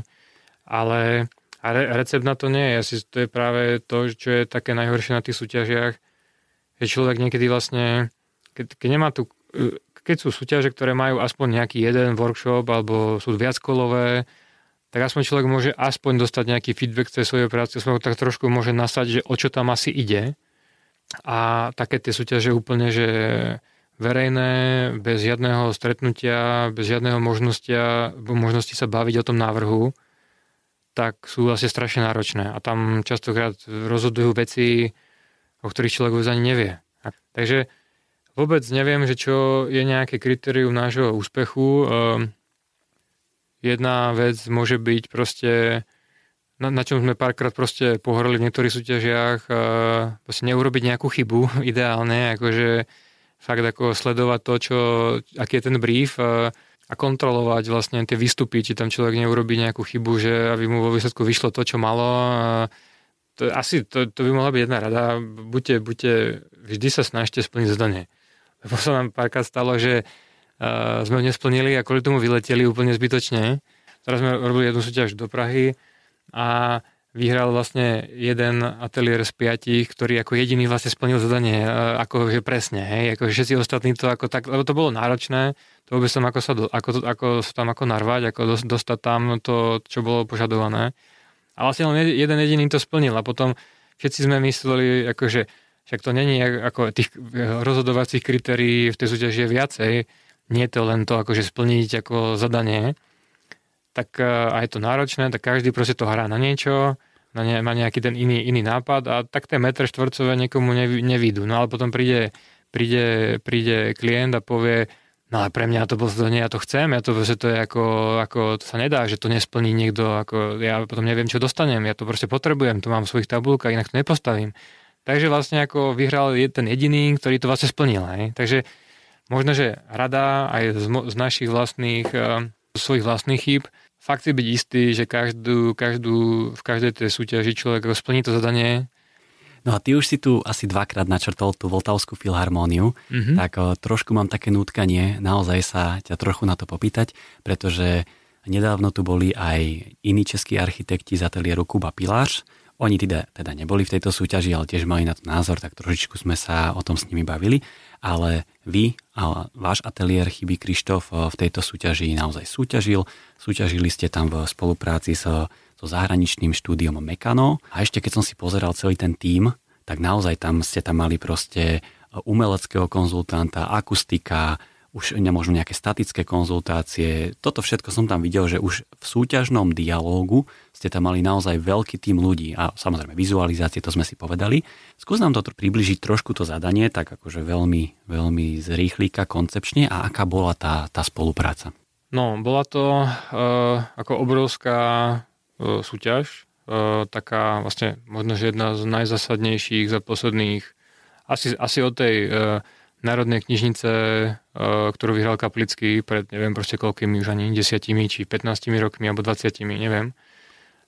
S2: Ale a re- recept na to nie je. Asi to je práve to, čo je také najhoršie na tých súťažiach, že človek niekedy vlastne, keď, keď nemá tu, keď sú súťaže, ktoré majú aspoň nejaký jeden workshop alebo sú viackolové, tak aspoň človek môže aspoň dostať nejaký feedback z tej svojej práce, aspoň tak trošku môže nasať, že o čo tam asi ide. A také tie súťaže úplne, že verejné, bez žiadneho stretnutia, bez žiadneho možnosti, možnosti sa baviť o tom návrhu, tak sú vlastne strašne náročné a tam častokrát rozhodujú veci, o ktorých človek vôbec ani nevie. Takže vôbec neviem, že čo je nejaké kritérium nášho úspechu. Um, jedna vec môže byť proste, na, na čom sme párkrát proste pohorili v niektorých súťažiach, uh, proste neurobiť nejakú chybu [LAUGHS] ideálne, akože fakt ako sledovať to, čo, aký je ten brief, uh, a kontrolovať vlastne tie výstupy, či tam človek neurobí nejakú chybu, že aby mu vo výsledku vyšlo to, čo malo. To, asi to, to by mohla byť jedna rada. Buďte, buďte, vždy sa snažte splniť zadanie. Lebo sa nám párkrát stalo, že uh, sme ho nesplnili a kvôli tomu vyleteli úplne zbytočne. Teraz sme robili jednu súťaž do Prahy a vyhral vlastne jeden ateliér z piatich, ktorý ako jediný vlastne splnil zadanie, ako že presne, hej, ako všetci ostatní to ako tak, lebo to bolo náročné, to by som ako sa, do, ako, ako sa tam ako narvať, ako dostať tam to, čo bolo požadované. A vlastne len jeden jediný to splnil a potom všetci sme mysleli, akože však to není ako tých rozhodovacích kritérií v tej súťaži je viacej, nie je to len to akože splniť ako zadanie, tak a je to náročné, tak každý proste to hrá na niečo, na ne, má nejaký ten iný, iný nápad a tak tie metre štvorcové niekomu nevidú. No ale potom príde, príde, príde klient a povie, No ale pre mňa to bolo, nie, ja to chcem, ja to, že to je ako, ako, to sa nedá, že to nesplní niekto, ako ja potom neviem, čo dostanem, ja to proste potrebujem, to mám v svojich tabulkách, inak to nepostavím. Takže vlastne ako vyhral ten jediný, ktorý to vlastne splnil. Hej? Takže možno, že rada aj z, z našich vlastných, uh, svojich vlastných chýb, fakt si byť istý, že každú, každú, v každej tej súťaži človek splní to zadanie
S1: No a ty už si tu asi dvakrát načrtol tú Vltavskú filharmóniu, mm-hmm. tak o, trošku mám také nútkanie naozaj sa ťa trochu na to popýtať, pretože nedávno tu boli aj iní českí architekti z ateliéru Kuba Pilář. Oni teda, teda neboli v tejto súťaži, ale tiež mali na to názor, tak trošičku sme sa o tom s nimi bavili. Ale vy a váš ateliér Chyby Krištof v tejto súťaži naozaj súťažil. Súťažili ste tam v spolupráci s so zahraničným štúdiom Mekano. A ešte keď som si pozeral celý ten tím, tak naozaj tam ste tam mali proste umeleckého konzultanta, akustika, už možno nejaké statické konzultácie. Toto všetko som tam videl, že už v súťažnom dialógu ste tam mali naozaj veľký tým ľudí a samozrejme vizualizácie, to sme si povedali. Skús nám to približiť trošku to zadanie, tak akože veľmi, veľmi zrýchlíka koncepčne a aká bola tá, tá spolupráca?
S2: No, bola to uh, ako obrovská E, súťaž, e, taká vlastne možno, že jedna z najzasadnejších za posledných, asi, asi od tej e, Národnej knižnice, ktorú vyhral Kaplický pred neviem proste koľkými už ani 10 či 15 rokmi alebo 20, neviem.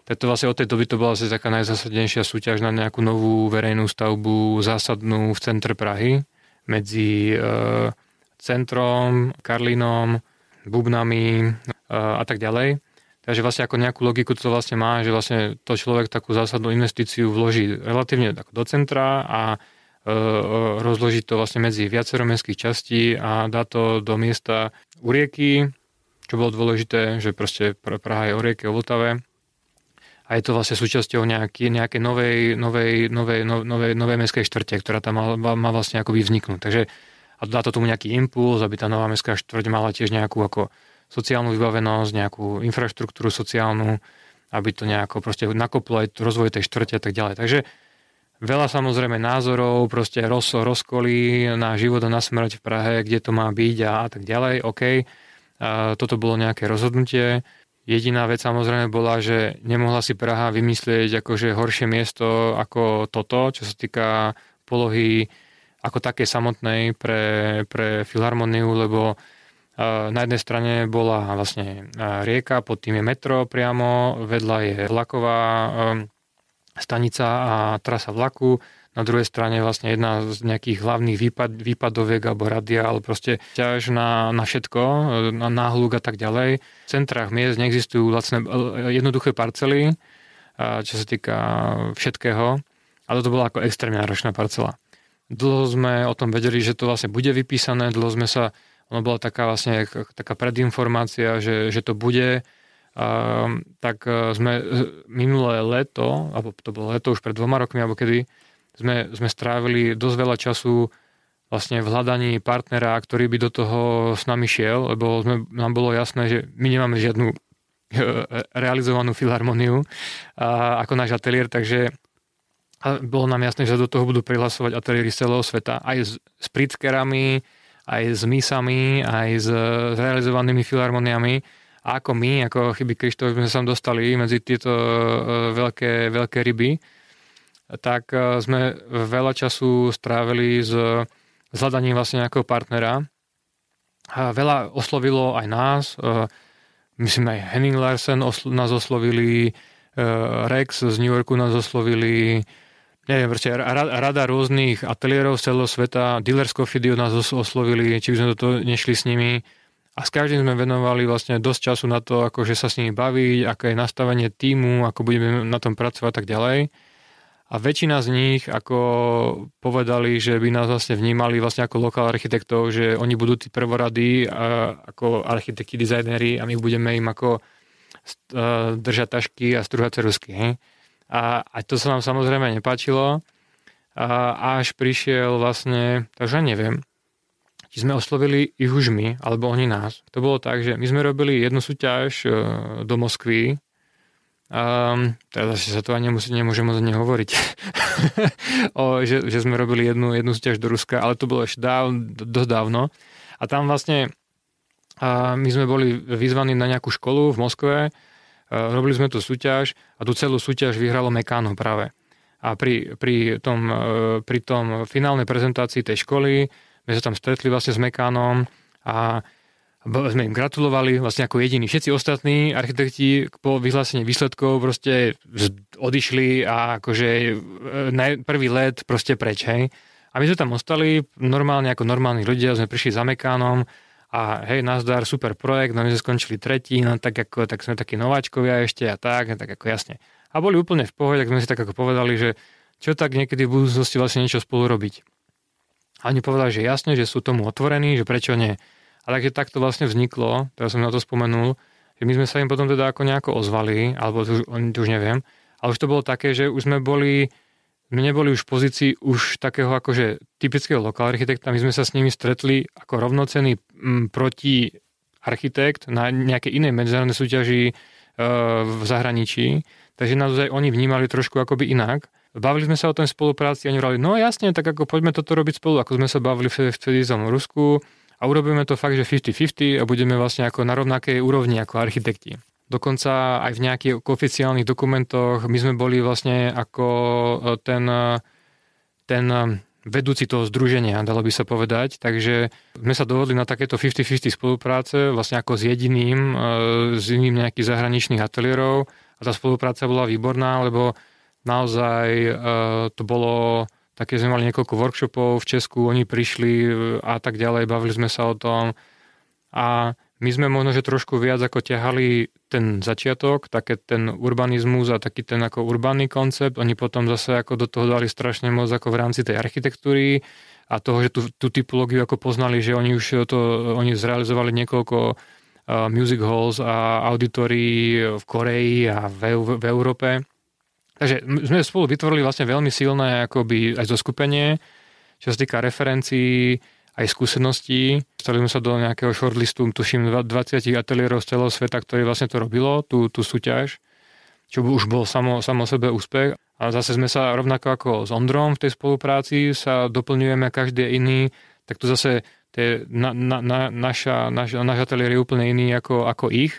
S2: Tak to vlastne od tej doby to bola asi taká najzásadnejšia súťaž na nejakú novú verejnú stavbu zásadnú v centre Prahy medzi e, centrom, Karlinom, Bubnami e, a tak ďalej. Takže vlastne ako nejakú logiku to vlastne má, že vlastne to človek takú zásadnú investíciu vloží relatívne do centra a e, e, rozloží to vlastne medzi viacero mestských častí a dá to do miesta u rieky, čo bolo dôležité, že proste Praha je o rieke, o Vltave a je to vlastne súčasťou nejaký, nejakej novej, novej, novej, novej, novej mestskej štvrte, ktorá tam má, má vlastne akoby vzniknúť. Takže a dá to tomu nejaký impuls, aby tá nová mestská štvrť mala tiež nejakú ako sociálnu vybavenosť, nejakú infraštruktúru sociálnu, aby to nejako proste nakoplo aj rozvoj tej štvrte a tak ďalej. Takže veľa samozrejme názorov, proste roz, rozkolí na život a na smrť v Prahe, kde to má byť a, a tak ďalej, OK. A toto bolo nejaké rozhodnutie. Jediná vec samozrejme bola, že nemohla si Praha vymyslieť akože horšie miesto ako toto, čo sa týka polohy ako také samotnej pre, pre filharmoniu, lebo na jednej strane bola vlastne rieka, pod tým je metro priamo, vedľa je vlaková stanica a trasa vlaku, na druhej strane vlastne jedna z nejakých hlavných výpad, výpadoviek alebo radia, ale proste ťaž na, na všetko, na náhluk a tak ďalej. V centrách miest neexistujú lacné, jednoduché parcely, čo sa týka všetkého, ale to bola ako extrémne náročná parcela. Dlho sme o tom vedeli, že to vlastne bude vypísané, dlho sme sa ono bola taká vlastne taká predinformácia, že, že to bude, Uh, tak uh, sme minulé leto, alebo to bolo leto už pred dvoma rokmi, alebo kedy, sme, sme strávili dosť veľa času vlastne v hľadaní partnera, ktorý by do toho s nami šiel, lebo sme, nám bolo jasné, že my nemáme žiadnu realizovanú filharmoniu uh, ako náš ateliér, takže a bolo nám jasné, že do toho budú prihlasovať ateliéry z celého sveta, aj s, s prickerami, aj s misami, aj s, realizovanými filharmoniami. A ako my, ako chyby Krištof, sme sa dostali medzi tieto uh, veľké, veľké ryby, tak uh, sme veľa času strávili s, hľadaním vlastne nejakého partnera. A veľa oslovilo aj nás, uh, myslím aj Henning Larsen nás oslovili, Rex z New Yorku nás oslovili, neviem, proste rada rôznych ateliérov z celého sveta, dealers Coffee nás oslovili, či by sme do toho nešli s nimi a s každým sme venovali vlastne dosť času na to, akože sa s nimi baviť, aké je nastavenie týmu, ako budeme na tom pracovať a tak ďalej. A väčšina z nich ako povedali, že by nás vlastne vnímali vlastne ako lokál architektov, že oni budú tí prvorady ako architekti, dizajnéri a my budeme im ako držať tašky a strúhať cerusky. Hej? A, a to sa nám samozrejme nepáčilo. A až prišiel vlastne, takže neviem, či sme oslovili ich už my, alebo oni nás. To bolo tak, že my sme robili jednu súťaž e, do Moskvy, Um, teraz sa to ani nemusí, nemôžem moc nehovoriť, [LAUGHS] o, že, že sme robili jednu, jednu súťaž do Ruska, ale to bolo ešte dáv, dosť dávno. A tam vlastne a my sme boli vyzvaní na nejakú školu v Moskve, robili sme tú súťaž a tú celú súťaž vyhralo Mekáno práve. A pri, pri, tom, pri tom finálnej prezentácii tej školy my sa tam stretli vlastne s Mekánom a sme im gratulovali vlastne ako jediní. Všetci ostatní architekti po vyhlásení výsledkov proste odišli a akože e, prvý let proste preč, hej. A my sme tam ostali normálne ako normálni ľudia, sme prišli za Mekánom a hej, nazdar, super projekt, no my sme skončili tretí, no tak ako, tak sme takí nováčkovia ešte a tak, tak ako jasne. A boli úplne v pohode, tak sme si tak ako povedali, že čo tak niekedy v budúcnosti vlastne niečo spolu robiť. A oni povedali, že jasne, že sú tomu otvorení, že prečo nie. A takže takto vlastne vzniklo, teraz som na to spomenul, že my sme sa im potom teda ako nejako ozvali, alebo to už, to už neviem, ale už to bolo také, že už sme boli, my neboli už v pozícii už takého akože typického lokál architekta, my sme sa s nimi stretli ako rovnocený m, proti architekt na nejakej inej medzinárodnej súťaži e, v zahraničí, takže naozaj oni vnímali trošku akoby inak. Bavili sme sa o tom spolupráci a oni hovorili, no jasne, tak ako poďme toto robiť spolu, ako sme sa bavili vtedy v Rusku. A urobíme to fakt, že 50-50 a budeme vlastne ako na rovnakej úrovni ako architekti. Dokonca aj v nejakých oficiálnych dokumentoch my sme boli vlastne ako e, ten, e, ten e, vedúci toho združenia, dalo by sa povedať. Takže sme sa dohodli na takéto 50-50 spolupráce, vlastne ako s jediným, s iným nejakých zahraničných ateliérov. A tá spolupráca bola výborná, lebo naozaj to bolo také sme mali niekoľko workshopov v Česku, oni prišli a tak ďalej, bavili sme sa o tom a my sme možno, že trošku viac ako ťahali ten začiatok, také ten urbanizmus a taký ten ako urbanný koncept. Oni potom zase ako do toho dali strašne moc ako v rámci tej architektúry a toho, že tú, tú typológiu ako poznali, že oni už to, oni zrealizovali niekoľko uh, music halls a auditorí v Koreji a v, v Európe Takže sme spolu vytvorili vlastne veľmi silné akoby aj zoskupenie, čo sa týka referencií, aj skúseností. Stali sme sa do nejakého shortlistu, tuším 20 ateliérov z celého sveta, ktoré vlastne to robilo, tú, tú súťaž, čo už bol samo, samo sebe úspech. A zase sme sa rovnako ako s Ondrom v tej spolupráci sa doplňujeme každý iný, tak tu zase tie, na, na, na, naša, naš, náš ateliér je úplne iný ako, ako ich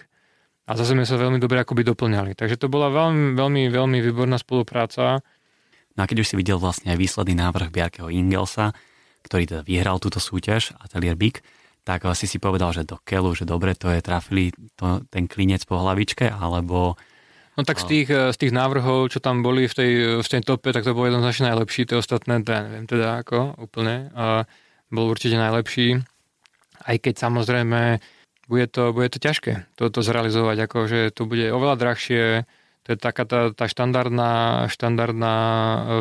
S2: a zase sme sa veľmi dobre akoby doplňali. Takže to bola veľmi, veľmi, veľmi výborná spolupráca.
S1: No a keď už si videl vlastne aj výsledný návrh Bjarkeho Ingelsa, ktorý teda vyhral túto súťaž, Atelier Big, tak asi si povedal, že do keľu, že dobre, to je trafili to, ten klinec po hlavičke, alebo...
S2: No tak z tých, z tých návrhov, čo tam boli v tej, v tej tope, tak to bol jednoznačne najlepší, tie ostatné, to ja neviem teda ako úplne. A bol určite najlepší, aj keď samozrejme bude to, bude to ťažké toto zrealizovať, akože to bude oveľa drahšie, to je taká tá, tá štandardná, štandardná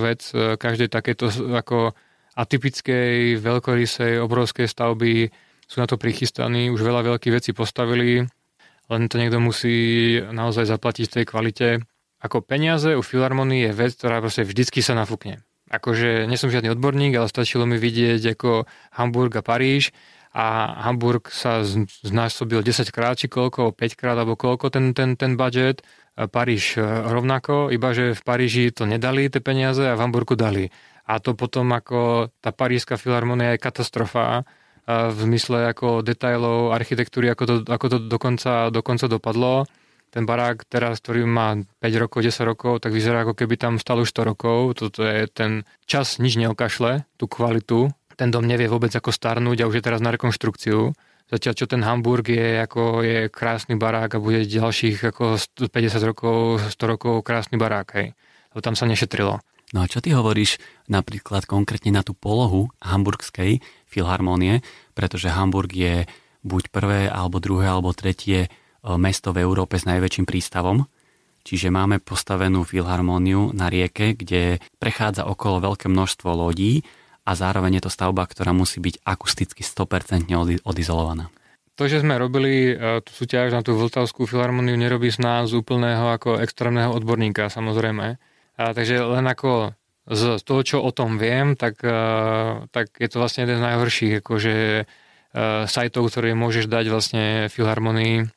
S2: vec každej takéto ako atypickej, veľkorysej, obrovskej stavby sú na to prichystaní, už veľa veľkých vecí postavili, len to niekto musí naozaj zaplatiť v tej kvalite. Ako peniaze u Filharmonii je vec, ktorá proste vždycky sa nafúkne. Akože nie som žiadny odborník, ale stačilo mi vidieť ako Hamburg a Paríž a Hamburg sa znásobil 10 krát, či koľko, 5 krát, alebo koľko ten, ten, ten budget. Paríž e, rovnako, iba že v Paríži to nedali tie peniaze a v Hamburgu dali. A to potom ako tá parížska filharmonia je katastrofa v zmysle ako detailov architektúry, ako to, ako to dokonca, dokonca dopadlo. Ten barák teraz, ktorý má 5 rokov, 10 rokov, tak vyzerá ako keby tam stalo už 100 rokov. Toto je ten čas nič neokašle, tú kvalitu ten dom nevie vôbec ako starnúť a už je teraz na rekonštrukciu. Zatiaľ, čo ten Hamburg je, ako je krásny barák a bude ďalších ako 50 rokov, 100 rokov krásny barák, hej. Lebo tam sa nešetrilo.
S1: No a čo ty hovoríš napríklad konkrétne na tú polohu hamburgskej filharmónie, pretože Hamburg je buď prvé, alebo druhé, alebo tretie e, mesto v Európe s najväčším prístavom. Čiže máme postavenú filharmóniu na rieke, kde prechádza okolo veľké množstvo lodí a zároveň je to stavba, ktorá musí byť akusticky 100% odizolovaná.
S2: To, že sme robili e, tú súťaž na tú Vltavskú filharmoniu, nerobí z nás úplného ako extrémneho odborníka, samozrejme. A, takže len ako z toho, čo o tom viem, tak, e, tak je to vlastne jeden z najhorších akože, e, sajtov, ktoré môžeš dať vlastne filharmonii.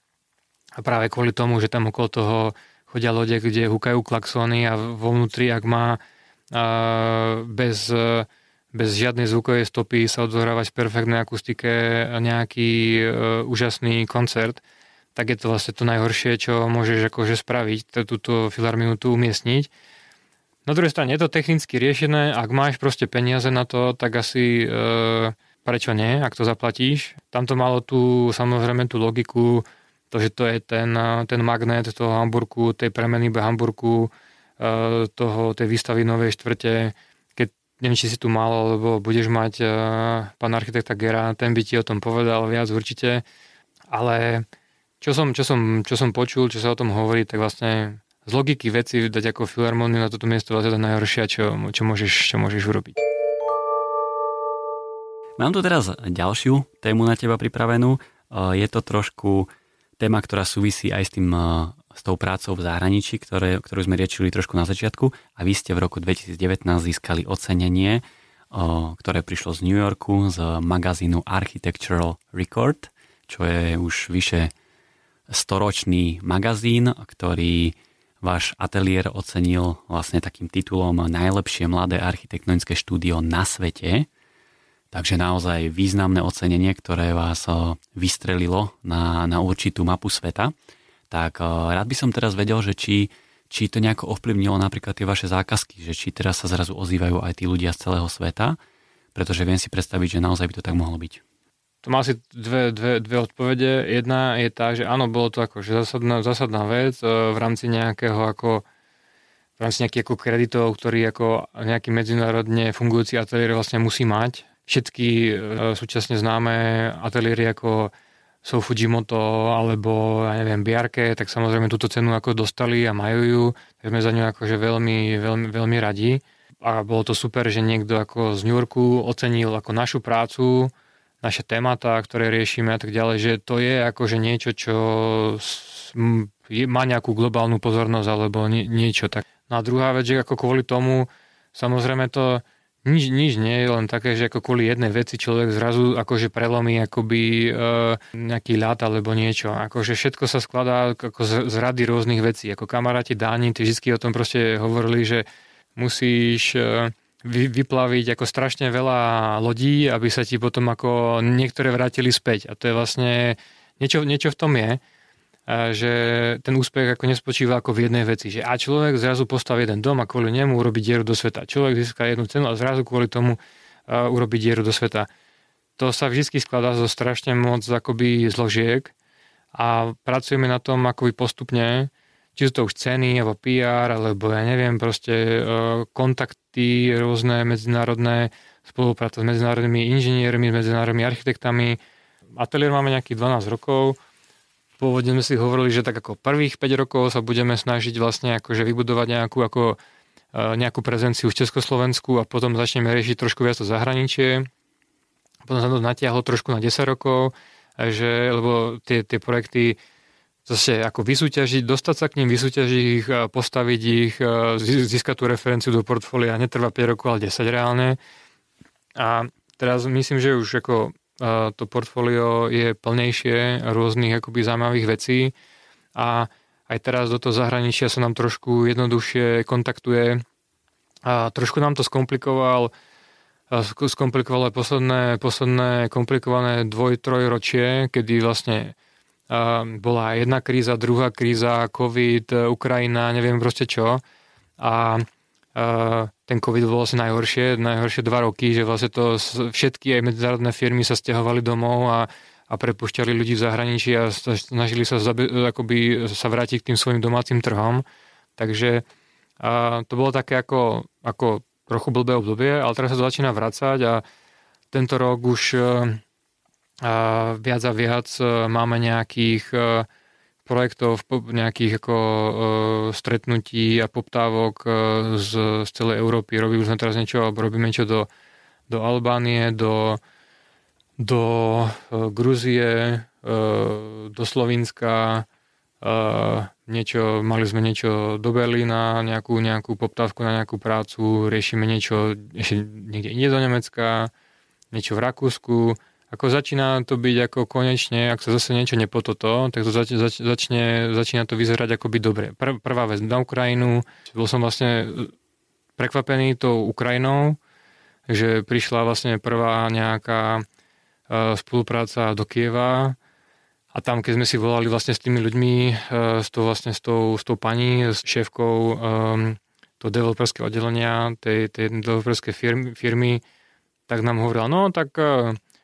S2: Práve kvôli tomu, že tam okolo toho chodia lode, kde húkajú klaxóny a vo vnútri, ak má bez bez žiadnej zvukovej stopy sa odohrávať v perfektnej akustike nejaký e, úžasný koncert, tak je to vlastne to najhoršie, čo môžeš akože spraviť, túto filharmoniu tu umiestniť. Na druhej strane je to technicky riešené, ak máš proste peniaze na to, tak asi e, prečo nie, ak to zaplatíš. Tam to malo tú, samozrejme tú logiku, to, že to je ten, ten magnet toho Hamburgu, tej premeny Hamburgu, e, toho, tej výstavy Novej štvrte, neviem, či si tu mal, alebo budeš mať uh, pán architekta Gera, ten by ti o tom povedal viac určite, ale čo som, čo, som, čo som počul, čo sa o tom hovorí, tak vlastne z logiky veci dať ako filharmóniu na toto miesto vlastne to najhoršia, čo, čo, môžeš, čo môžeš urobiť.
S1: Mám tu teraz ďalšiu tému na teba pripravenú. Je to trošku téma, ktorá súvisí aj s tým s tou prácou v zahraničí, ktoré, ktorú sme riečili trošku na začiatku a vy ste v roku 2019 získali ocenenie, o, ktoré prišlo z New Yorku z magazínu Architectural Record, čo je už vyše storočný magazín, ktorý váš ateliér ocenil vlastne takým titulom Najlepšie mladé architektonické štúdio na svete. Takže naozaj významné ocenenie, ktoré vás vystrelilo na, na určitú mapu sveta tak eh, rád by som teraz vedel, že či, či to nejako ovplyvnilo napríklad tie vaše zákazky, že či teraz sa zrazu ozývajú aj tí ľudia z celého sveta, pretože viem si predstaviť, že naozaj by to tak mohlo byť.
S2: To má asi dve, dve, dve odpovede. Jedna je tá, že áno, bolo to ako že zásadná, zásadná vec eh, v rámci nejakého ako v rámci nejakých ako kreditov, ktorý ako nejaký medzinárodne fungujúci ateliér vlastne musí mať. Všetky e, súčasne známe ateliéry ako sú Fujimoto alebo, ja neviem, Biarke, tak samozrejme túto cenu ako dostali a majú ju, sme za ňu akože veľmi, veľmi, veľmi radi. A bolo to super, že niekto ako z New Yorku ocenil ako našu prácu, naše témata, ktoré riešime a tak ďalej, že to je akože niečo, čo má nejakú globálnu pozornosť alebo niečo. Tak. No a druhá vec, že ako kvôli tomu, samozrejme to nič, nič nie je len také, že ako kvôli jednej veci človek zrazu akože prelomí akoby e, nejaký ľad alebo niečo. Akože všetko sa skladá ako z, z rady rôznych vecí. Ako kamaráti Dáni, ty vždy o tom proste hovorili, že musíš e, vy, vyplaviť ako strašne veľa lodí, aby sa ti potom ako niektoré vrátili späť. A to je vlastne niečo, niečo v tom je že ten úspech ako nespočíva ako v jednej veci. Že a človek zrazu postaví jeden dom a kvôli nemu urobí dieru do sveta. Človek získa jednu cenu a zrazu kvôli tomu uh, urobí dieru do sveta. To sa vždy skladá zo strašne moc akoby zložiek a pracujeme na tom akoby postupne, či sú to už ceny, alebo PR, alebo ja neviem, proste uh, kontakty rôzne medzinárodné, spolupráca s medzinárodnými inžiniermi, s medzinárodnými architektami. Ateliér máme nejakých 12 rokov, pôvodne sme si hovorili, že tak ako prvých 5 rokov sa budeme snažiť vlastne akože vybudovať nejakú, ako, e, nejakú prezenciu v Československu a potom začneme riešiť trošku viac to zahraničie. Potom sa to natiahlo trošku na 10 rokov, že, lebo tie, tie projekty zase ako vysúťažiť, dostať sa k ním, vysúťažiť ich, postaviť ich, e, získať tú referenciu do portfólia netrvá 5 rokov, ale 10 reálne. A teraz myslím, že už ako to portfólio je plnejšie rôznych akoby zaujímavých vecí a aj teraz do toho zahraničia sa nám trošku jednoduchšie kontaktuje a trošku nám to skomplikoval skomplikovalo posledné, posledné komplikované dvoj, troj ročie, kedy vlastne bola jedna kríza, druhá kríza, COVID, Ukrajina, neviem proste čo. A ten COVID bol vlastne najhoršie, najhoršie dva roky, že vlastne to všetky aj medzinárodné firmy sa stiahovali domov a, a prepušťali ľudí v zahraničí a snažili sa zabe, akoby sa vrátiť k tým svojim domácim trhom. Takže a to bolo také ako, ako trochu blbé obdobie, ale teraz sa to začína vrácať a tento rok už viac a viac máme nejakých projektov, nejakých ako uh, stretnutí a poptávok z, z celej Európy. Robíme sme teraz niečo, alebo robíme niečo do, do Albánie, do, do Gruzie, do Slovenska, niečo, mali sme niečo do Berlína, nejakú, nejakú poptávku na nejakú prácu, riešime niečo ešte niekde inde do Nemecka, niečo v Rakúsku, ako začína to byť ako konečne, ak sa zase niečo nepototo, tak to zač, zač, začne, začína to vyzerať akoby dobre. Pr, prvá vec na Ukrajinu, bol som vlastne prekvapený tou Ukrajinou, že prišla vlastne prvá nejaká spolupráca do Kieva a tam, keď sme si volali vlastne s tými ľuďmi, s tou, vlastne s tou, s tou pani, s šéfkou um, toho developerského oddelenia tej, tej developerskej firmy, firmy, tak nám hovorila, no tak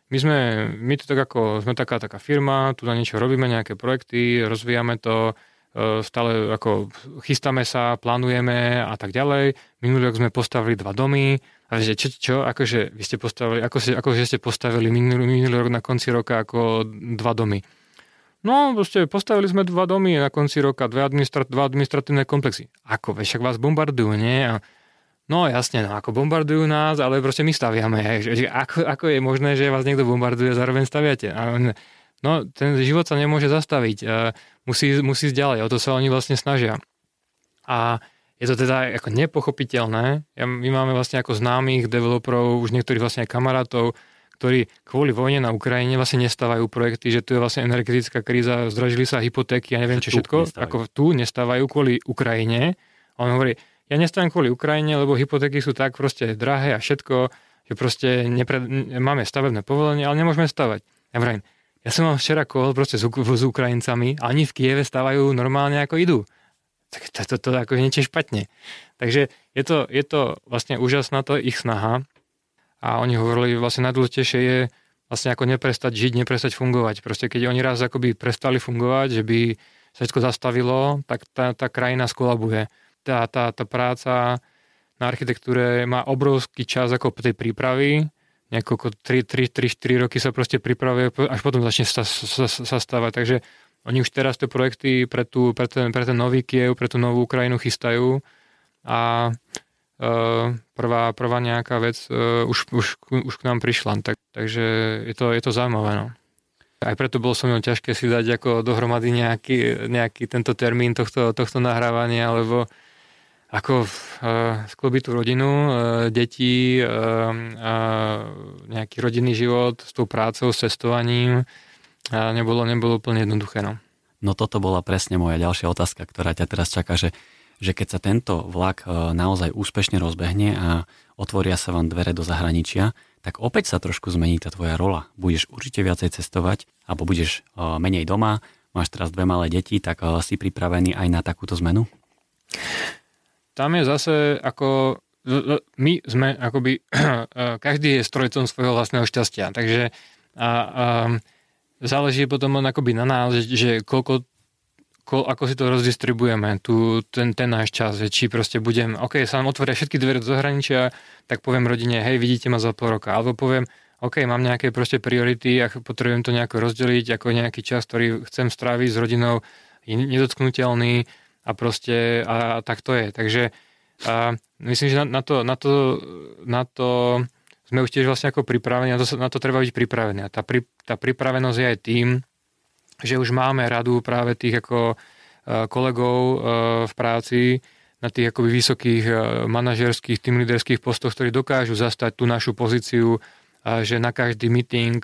S2: my sme, my to tak ako, sme taká taká firma, tu na niečo robíme, nejaké projekty, rozvíjame to, E, stále ako chystáme sa, plánujeme a tak ďalej. Minulý rok sme postavili dva domy a že čo, čo, akože vy ste postavili, ako, si, ako že ste postavili minulý, minulý rok na konci roka ako dva domy. No, proste postavili sme dva domy na konci roka, dve administrat, dva administratívne komplexy. Ako, však vás bombardujú, nie? A, no jasne, no ako bombardujú nás, ale proste my staviame. Že, ako, ako je možné, že vás niekto bombarduje a zároveň staviate? No, ten život sa nemôže zastaviť. A, musí, musí ísť ďalej, o to sa oni vlastne snažia. A je to teda ako nepochopiteľné. Ja, my máme vlastne ako známych developerov, už niektorých vlastne aj kamarátov, ktorí kvôli vojne na Ukrajine vlastne nestávajú projekty, že tu je vlastne energetická kríza, zdražili sa hypotéky ja neviem čo všetko, nestávajú. ako tu nestávajú kvôli Ukrajine. A on hovorí, ja nestávam kvôli Ukrajine, lebo hypotéky sú tak proste drahé a všetko, že proste nepred, máme stavebné povolenie, ale nemôžeme stavať. Ja hovorím, ja som mal včera kol proste s, s Ukrajincami a oni v Kieve stávajú normálne ako idú. Tak to, to, to ako niečo špatne. Takže je to, je to vlastne úžasná to ich snaha a oni hovorili, vlastne najdôležitejšie je vlastne ako neprestať žiť, neprestať fungovať. Proste keď oni raz akoby prestali fungovať, že by sa všetko zastavilo, tak tá, tá krajina skolabuje. Tá, tá, tá práca na architektúre má obrovský čas ako tej prípravy, niekoľko 3-4 roky sa proste pripravuje, až potom začne sa, sa, sa stávať. Takže oni už teraz tie projekty pre, tú, pre, ten, pre ten nový Kiev, pre tú novú Ukrajinu chystajú a e, prvá, prvá nejaká vec e, už, už, už k nám prišla. Tak, takže je to, je to zaujímavé. No. Aj preto bolo so mnou ťažké si dať ako dohromady nejaký, nejaký tento termín tohto, tohto nahrávania, lebo ako uh, sklobiť tú rodinu, uh, deti, uh, uh, nejaký rodinný život s tou prácou, s cestovaním uh, nebolo, nebolo úplne jednoduché. No.
S1: no toto bola presne moja ďalšia otázka, ktorá ťa teraz čaká, že, že keď sa tento vlak uh, naozaj úspešne rozbehne a otvoria sa vám dvere do zahraničia, tak opäť sa trošku zmení tá tvoja rola. Budeš určite viacej cestovať, alebo budeš uh, menej doma, máš teraz dve malé deti, tak uh, si pripravený aj na takúto zmenu?
S2: Tam je zase ako my sme akoby, [CLEARS THROAT] každý je strojcom svojho vlastného šťastia, takže a, a, záleží potom akoby na nás, že, koľko, ko, ako si to rozdistribujeme, tu, ten, ten náš čas, že či proste budem, ok, sa nám otvoria všetky dvere do zahraničia, tak poviem rodine, hej, vidíte ma za pol roka, alebo poviem, OK, mám nejaké proste priority a potrebujem to nejako rozdeliť ako nejaký čas, ktorý chcem stráviť s rodinou, je nedotknutelný, a proste a, a tak to je. Takže a myslím, že na, na, to, na, to, na to sme už tiež vlastne ako pripravení, na to, na to treba byť pripravený. A tá, pri, tá pripravenosť je aj tým, že už máme radu práve tých ako kolegov v práci na tých akoby vysokých manažerských, tým líderských postoch, ktorí dokážu zastať tú našu pozíciu, že na každý meeting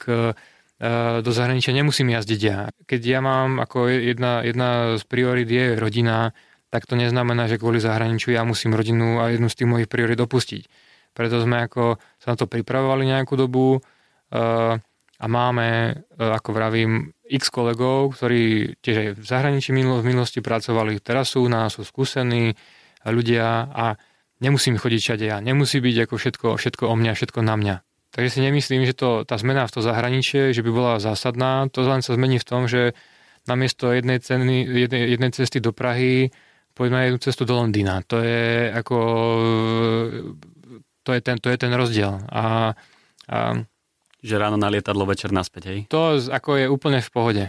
S2: do zahraničia nemusím jazdiť ja. Keď ja mám ako jedna, jedna z priorit je rodina, tak to neznamená, že kvôli zahraničiu ja musím rodinu a jednu z tých mojich priorit opustiť. Preto sme ako sa na to pripravovali nejakú dobu a máme, ako vravím, x kolegov, ktorí tiež aj v zahraničí v minulosti pracovali, teraz sú u nás, sú skúsení ľudia a nemusím chodiť všade ja. Nemusí byť ako všetko, všetko o mňa, všetko na mňa. Takže si nemyslím, že to, tá zmena v to zahraničie, že by bola zásadná. To len sa zmení v tom, že namiesto jednej, ceny, jednej, jednej cesty do Prahy poďme jednu cestu do Londýna. To je ako to je ten, to je ten rozdiel. A, a
S1: že ráno na lietadlo, večer naspäť, hej?
S2: To ako je úplne v pohode.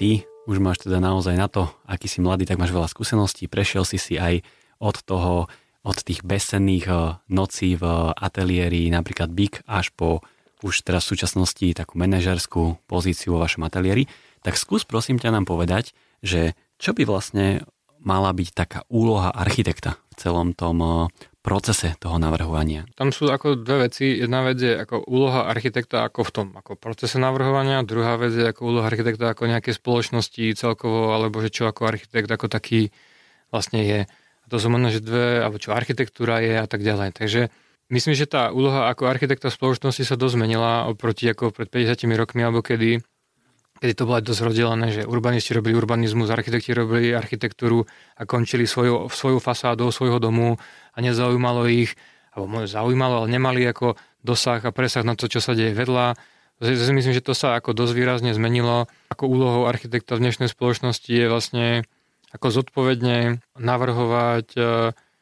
S1: Ty už máš teda naozaj na to, aký si mladý, tak máš veľa skúseností, prešiel si si aj od toho od tých besenných eh, nocí v ateliéri, napríklad BIK, až po už teraz v súčasnosti takú manažerskú pozíciu vo vašom ateliéri, tak skús prosím ťa nám povedať, že čo by vlastne mala byť taká úloha architekta v celom tom eh, procese toho navrhovania?
S2: Tam sú ako dve veci. Jedna vec je ako úloha architekta ako v tom ako procese navrhovania, druhá vec je ako úloha architekta ako nejaké spoločnosti celkovo, alebo že čo ako architekt ako taký vlastne je. To možno, že dve, alebo čo architektúra je a tak ďalej. Takže myslím, že tá úloha ako architekta spoločnosti sa dosť zmenila oproti ako pred 50 rokmi, alebo kedy, kedy to bolo dosť rozdelené, že urbanisti robili urbanizmus, architekti robili architektúru a končili svoju, svoju fasádou svojho domu a nezaujímalo ich, alebo zaujímalo, ale nemali ako dosah a presah na to, čo sa deje vedľa. Myslím, že to sa ako dosť výrazne zmenilo. Ako úlohou architekta v dnešnej spoločnosti je vlastne ako zodpovedne navrhovať e,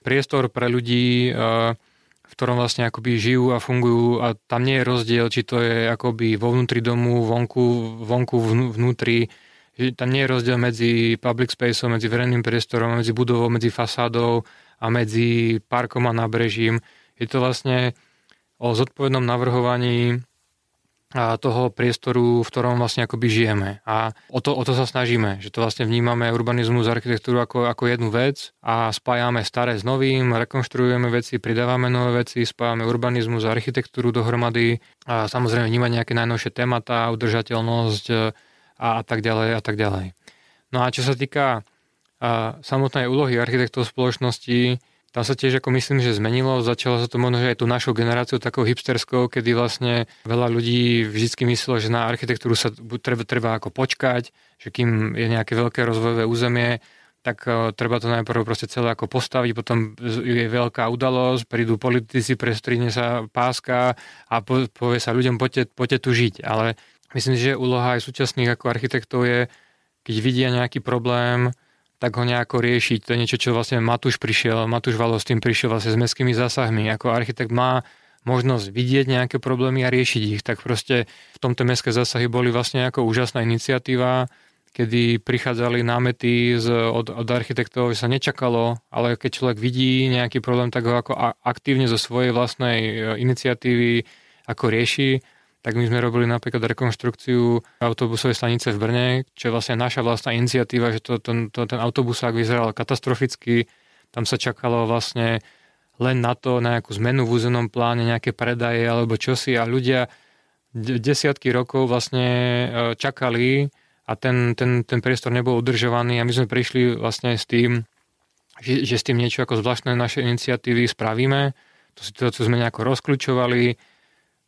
S2: priestor pre ľudí, e, v ktorom vlastne akoby žijú a fungujú a tam nie je rozdiel, či to je akoby vo vnútri domu, vonku, vonku vnútri, tam nie je rozdiel medzi public spaceom, medzi verejným priestorom, medzi budovou, medzi fasádou a medzi parkom a nábrežím. Je to vlastne o zodpovednom navrhovaní toho priestoru, v ktorom vlastne akoby žijeme. A o to, o to sa snažíme, že to vlastne vnímame urbanizmus, architektúru ako, ako jednu vec a spájame staré s novým, rekonštruujeme veci, pridávame nové veci, spájame urbanizmus a architektúru dohromady a samozrejme vnímať nejaké najnovšie témata, udržateľnosť a, a tak ďalej a tak ďalej. No a čo sa týka a, samotnej úlohy architektov spoločnosti, tam sa tiež ako myslím, že zmenilo. Začalo sa to možno, že aj tú našou generáciu takou hipsterskou, kedy vlastne veľa ľudí vždy myslelo, že na architektúru sa treba, treba ako počkať, že kým je nejaké veľké rozvojové územie, tak uh, treba to najprv proste celé ako postaviť, potom je veľká udalosť, prídu politici, prestrihne sa páska a po, povie sa ľuďom, poďte, poďte tu žiť. Ale myslím, že úloha aj súčasných ako architektov je, keď vidia nejaký problém, tak ho nejako riešiť. To je niečo, čo vlastne Matúš prišiel, Matúš Valo s tým prišiel vlastne s mestskými zásahmi. Ako architekt má možnosť vidieť nejaké problémy a riešiť ich. Tak proste v tomto mestské zásahy boli vlastne ako úžasná iniciatíva, kedy prichádzali námety z, od, od architektov, že sa nečakalo, ale keď človek vidí nejaký problém, tak ho ako aktívne zo svojej vlastnej e, iniciatívy ako rieši tak my sme robili napríklad rekonštrukciu autobusovej stanice v Brne, čo je vlastne naša vlastná iniciatíva, že to, to, to, ten autobusák vyzeral katastroficky. Tam sa čakalo vlastne len na to, na nejakú zmenu v územnom pláne, nejaké predaje alebo čosi a ľudia desiatky rokov vlastne e, čakali a ten, ten, ten priestor nebol udržovaný a my sme prišli vlastne s tým, že, že s tým niečo ako zvláštne naše iniciatívy spravíme. To situáciu sme nejako rozkľúčovali,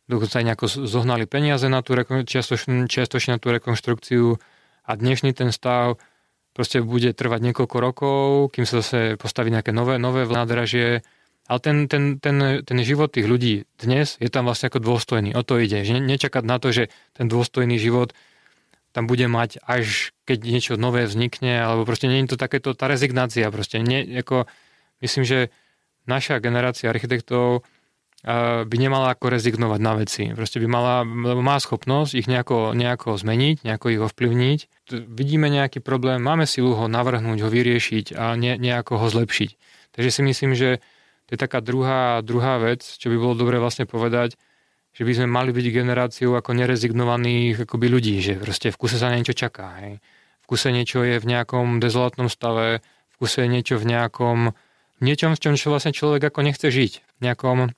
S2: dokonca aj nejako zohnali peniaze na tú čiastočne, čiastočne na tú rekonštrukciu a dnešný ten stav proste bude trvať niekoľko rokov, kým sa zase postaví nejaké nové, nové nádražie. Ale ten, ten, ten, ten život tých ľudí dnes je tam vlastne ako dôstojný. O to ide. Že nečakať na to, že ten dôstojný život tam bude mať až keď niečo nové vznikne, alebo proste nie je to takéto, tá rezignácia proste. Nie, ako, myslím, že naša generácia architektov by nemala ako rezignovať na veci. Proste by mala, má schopnosť ich nejako, nejako zmeniť, nejako ich ovplyvniť. Vidíme nejaký problém, máme silu ho navrhnúť, ho vyriešiť a ne, nejako ho zlepšiť. Takže si myslím, že to je taká druhá, druhá vec, čo by bolo dobre vlastne povedať, že by sme mali byť generáciou ako nerezignovaných akoby ľudí, že proste v kuse sa niečo čaká. Hej. V kuse niečo je v nejakom dezolátnom stave, v kuse je niečo v nejakom niečom, v čom čo vlastne človek ako nechce žiť. V nejakom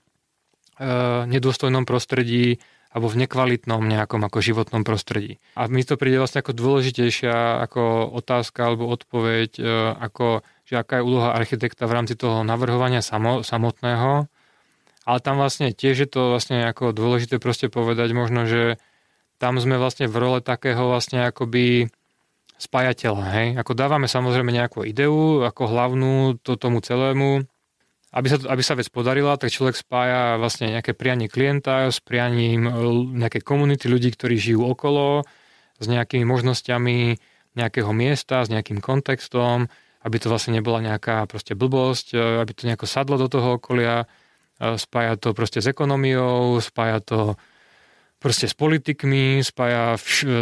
S2: nedôstojnom prostredí alebo v nekvalitnom nejakom ako životnom prostredí. A mi to príde vlastne ako dôležitejšia ako otázka alebo odpoveď, eh, ako, že aká je úloha architekta v rámci toho navrhovania samo, samotného. Ale tam vlastne tiež je to vlastne ako dôležité proste povedať možno, že tam sme vlastne v role takého vlastne akoby spájateľa, hej? Ako dávame samozrejme nejakú ideu, ako hlavnú to tomu celému, aby sa, aby sa vec podarila, tak človek spája vlastne nejaké prianie klienta s prianím e, nejaké komunity ľudí, ktorí žijú okolo, s nejakými možnosťami nejakého miesta, s nejakým kontextom, aby to vlastne nebola nejaká proste blbosť, e, aby to nejako sadlo do toho okolia, e, spája to proste s ekonomiou, spája to proste s politikmi, spája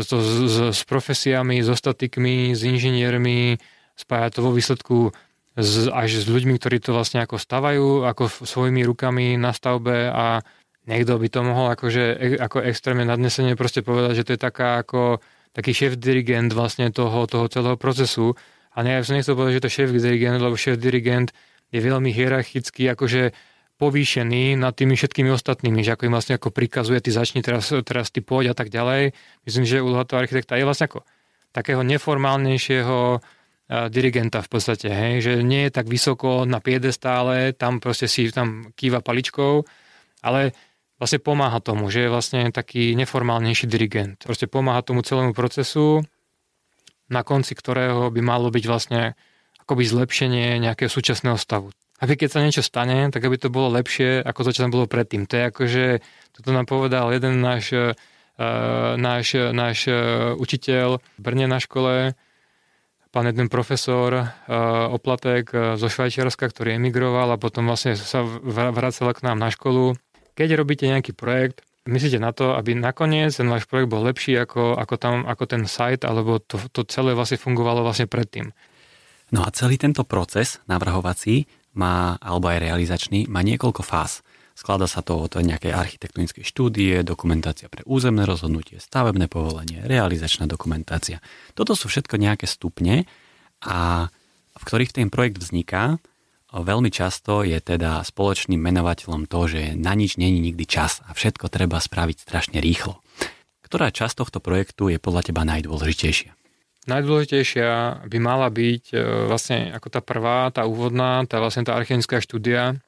S2: to s, s, s profesiami, s ostatikmi, s inžiniermi, spája to vo výsledku s, až s ľuďmi, ktorí to vlastne ako stavajú, ako svojimi rukami na stavbe a niekto by to mohol akože, e, ako extrémne nadnesenie proste povedať, že to je taká ako taký šéf-dirigent vlastne toho, toho celého procesu. A ne, ja som nechcel povedať, že to šéf-dirigent, lebo šéf-dirigent je veľmi hierarchický, akože povýšený nad tými všetkými ostatnými, že ako im vlastne ako prikazuje, ty začni teraz, teraz ty poď a tak ďalej. Myslím, že úloha toho architekta je vlastne ako takého neformálnejšieho dirigenta v podstate, hej, že nie je tak vysoko na piedestále, tam proste si tam kýva paličkou, ale vlastne pomáha tomu, že je vlastne taký neformálnejší dirigent. Proste pomáha tomu celému procesu, na konci ktorého by malo byť vlastne akoby zlepšenie nejakého súčasného stavu. Aby keď sa niečo stane, tak aby to bolo lepšie, ako to, čo tam bolo predtým. To je akože, toto nám povedal jeden náš, uh, náš, náš uh, učiteľ v Brne na škole, pán jeden profesor uh, Oplatek uh, zo Švajčiarska, ktorý emigroval a potom vlastne sa vracal k nám na školu. Keď robíte nejaký projekt, myslíte na to, aby nakoniec ten váš projekt bol lepší ako, ako, tam, ako ten site, alebo to, to celé vlastne fungovalo vlastne predtým.
S1: No a celý tento proces navrhovací má, alebo aj realizačný, má niekoľko fáz. Sklada sa to od nejakej architektonickej štúdie, dokumentácia pre územné rozhodnutie, stavebné povolenie, realizačná dokumentácia. Toto sú všetko nejaké stupne, a v ktorých ten projekt vzniká Veľmi často je teda spoločným menovateľom to, že na nič není nikdy čas a všetko treba spraviť strašne rýchlo. Ktorá časť tohto projektu je podľa teba najdôležitejšia?
S2: Najdôležitejšia by mala byť e, vlastne ako tá prvá, tá úvodná, tá vlastne tá archeologická štúdia.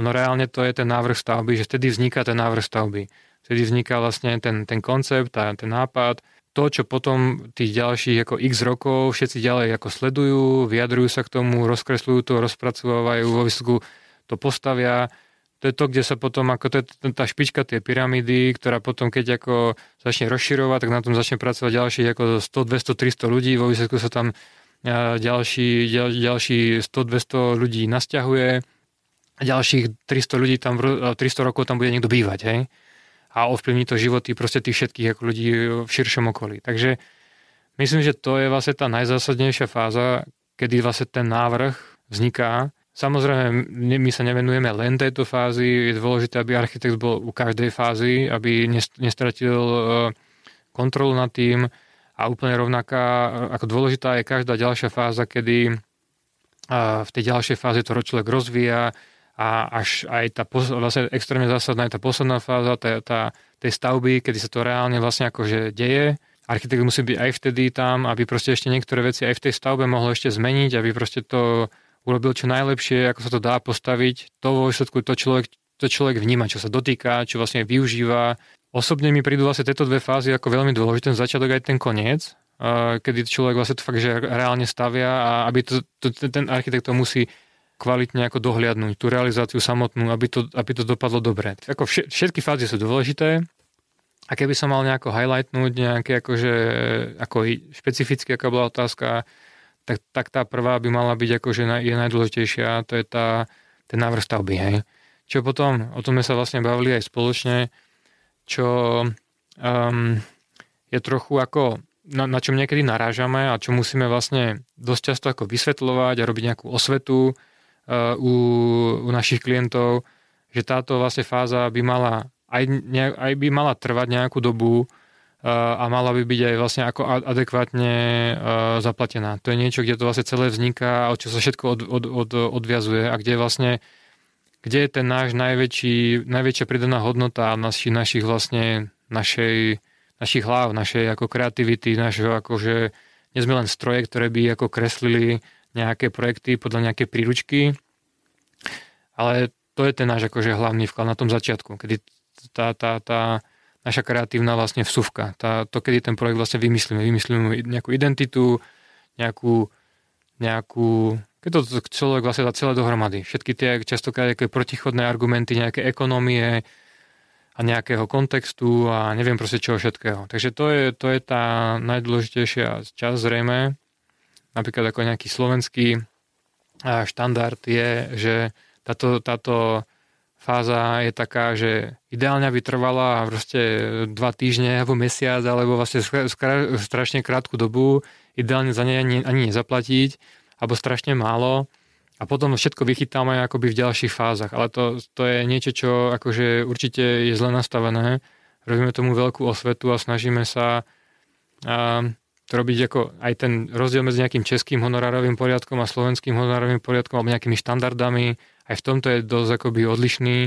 S2: Ono reálne to je ten návrh stavby, že vtedy vzniká ten návrh stavby. Vtedy vzniká vlastne ten, ten koncept, a ten nápad, to, čo potom tých ďalších ako x rokov všetci ďalej ako sledujú, vyjadrujú sa k tomu, rozkresľujú to, rozpracovávajú, vo výsledku to postavia. To je to, kde sa potom, ako to je tá špička tej pyramídy, ktorá potom, keď ako začne rozširovať, tak na tom začne pracovať ďalších ako 100, 200, 300 ľudí, vo výsledku sa tam ďalší, ďal, ďalší 100, 200 ľudí nasťahuje, a ďalších 300 ľudí tam, 300 rokov tam bude niekto bývať, hej a ovplyvní to životy proste tých všetkých ako ľudí v širšom okolí. Takže myslím, že to je vlastne tá najzásadnejšia fáza, kedy vlastne ten návrh vzniká. Samozrejme, my sa nevenujeme len tejto fázi, je dôležité, aby architekt bol u každej fázy, aby nestratil e, kontrolu nad tým a úplne rovnaká, ako dôležitá je každá ďalšia fáza, kedy v tej ďalšej fáze to človek rozvíja, a až aj tá vlastne extrémne zásadná je tá posledná fáza tá, tá, tej stavby, kedy sa to reálne vlastne akože deje. Architekt musí byť aj vtedy tam, aby proste ešte niektoré veci aj v tej stavbe mohol ešte zmeniť, aby proste to urobil čo najlepšie, ako sa to dá postaviť. To vo výsledku to človek, to človek vníma, čo sa dotýka, čo vlastne využíva. Osobne mi prídu vlastne tieto dve fázy ako veľmi dôležité, ten začiatok aj ten koniec, kedy človek vlastne to fakt, že reálne stavia a aby to, to, ten architekt to musí kvalitne ako dohliadnúť tú realizáciu samotnú, aby to, aby to dopadlo dobre. Ako všetky fázy sú dôležité a keby som mal nejako highlightnúť nejaké akože, ako špecificky, aká bola otázka, tak, tak tá prvá by mala byť akože je najdôležitejšia, to je tá, ten návrh stavby. Hej. Čo potom, o tom sme sa vlastne bavili aj spoločne, čo um, je trochu ako na, na čom niekedy narážame a čo musíme vlastne dosť často ako vysvetľovať a robiť nejakú osvetu, u, u našich klientov, že táto vlastne fáza by mala aj, aj by mala trvať nejakú dobu a mala by byť aj vlastne ako adekvátne zaplatená. To je niečo, kde to vlastne celé vzniká a čo sa všetko od, od, od, odviazuje a kde vlastne kde je ten náš najväčší, najväčšia pridaná hodnota našich, našich vlastne našej, našich hlav, našej ako kreativity, našeho akože nie sme len stroje, ktoré by ako kreslili nejaké projekty podľa nejaké príručky, ale to je ten náš akože hlavný vklad na tom začiatku, kedy tá, tá, tá naša kreatívna vlastne vsuvka, tá, to, kedy ten projekt vlastne vymyslíme, vymyslíme nejakú identitu, nejakú, nejakú keď to človek vlastne dá celé dohromady. Všetky tie častokrát nejaké protichodné argumenty, nejaké ekonomie a nejakého kontextu a neviem proste čoho všetkého. Takže to je, to je tá najdôležitejšia časť zrejme napríklad ako nejaký slovenský štandard je, že táto, táto fáza je taká, že ideálne by trvala proste dva týždne alebo mesiac, alebo vlastne strašne krátku dobu, ideálne za ne ani, ani nezaplatiť, alebo strašne málo a potom všetko vychytáme akoby v ďalších fázach. Ale to, to je niečo, čo akože určite je zle nastavené. Robíme tomu veľkú osvetu a snažíme sa a, robiť ako aj ten rozdiel medzi nejakým českým honorárovým poriadkom a slovenským honorárovým poriadkom alebo nejakými štandardami, aj v tomto je dosť akoby odlišný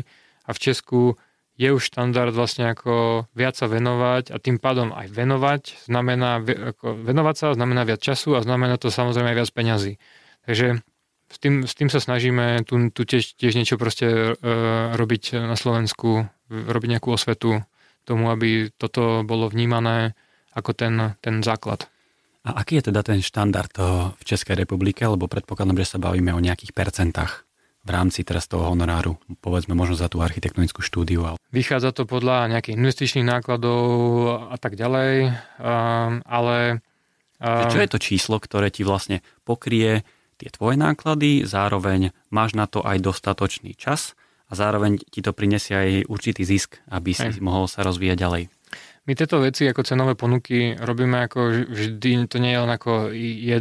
S2: a v Česku je už štandard vlastne ako viac sa venovať a tým pádom aj venovať znamená, ako venovať sa znamená viac času a znamená to samozrejme aj viac peňazí. Takže s tým, s tým sa snažíme tu, tu tiež, tiež niečo proste e, robiť na Slovensku, robiť nejakú osvetu tomu, aby toto bolo vnímané ako ten, ten základ.
S1: A aký je teda ten štandard v Českej republike, lebo predpokladám, že sa bavíme o nejakých percentách v rámci teraz toho honoráru, povedzme možno za tú architektonickú štúdiu.
S2: Vychádza to podľa nejakých investičných nákladov a tak ďalej, um, ale...
S1: Um, Čo je to číslo, ktoré ti vlastne pokrie tie tvoje náklady, zároveň máš na to aj dostatočný čas a zároveň ti to prinesie aj určitý zisk, aby si Hej. mohol sa rozvíjať ďalej.
S2: My tieto veci ako cenové ponuky robíme ako vždy, to nie je len ako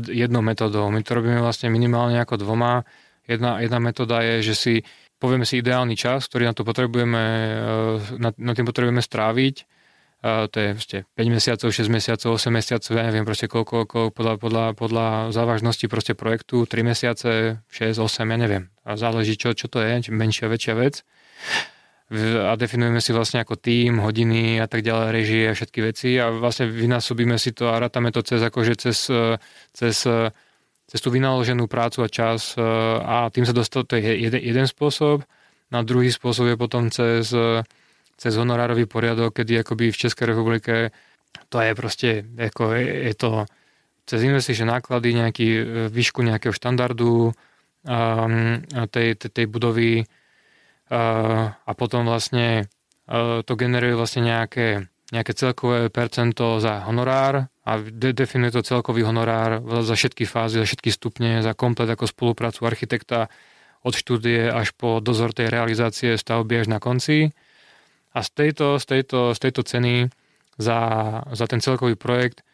S2: jednou metodou. My to robíme vlastne minimálne ako dvoma Jedna, jedna metóda je, že si povieme si ideálny čas, ktorý na to potrebujeme, eh, na, na tým potrebujeme stráviť. Uh, to je proste 5 mesiacov, 6 mesiacov, 8 mesiacov, ja neviem proste koľko, koľko podľa, podľa, podľa závažnosti proste projektu, 3 mesiace, 6, 8, ja neviem. A záleží, čo, čo to je, či menšia, väčšia vec. A definujeme si vlastne ako tým, hodiny a tak ďalej, režie a všetky veci a vlastne vynásobíme si to a rátame to cez, akože cez, cez cez tú vynaloženú prácu a čas e, a tým sa dostal, to je jeden, jeden spôsob. Na druhý spôsob je potom cez, e, cez honorárový poriadok, kedy akoby v Českej republike to je proste, ako je, je to cez investičné náklady, nejaký e, výšku nejakého štandardu um, tej, tej, tej budovy a potom vlastne uh, to generuje vlastne nejaké, nejaké celkové percento za honorár a de- definuje to celkový honorár za všetky fázy, za všetky stupne, za komplet ako spoluprácu architekta od štúdie až po dozor tej realizácie stavby až na konci. A z tejto, z tejto, z tejto ceny za, za ten celkový projekt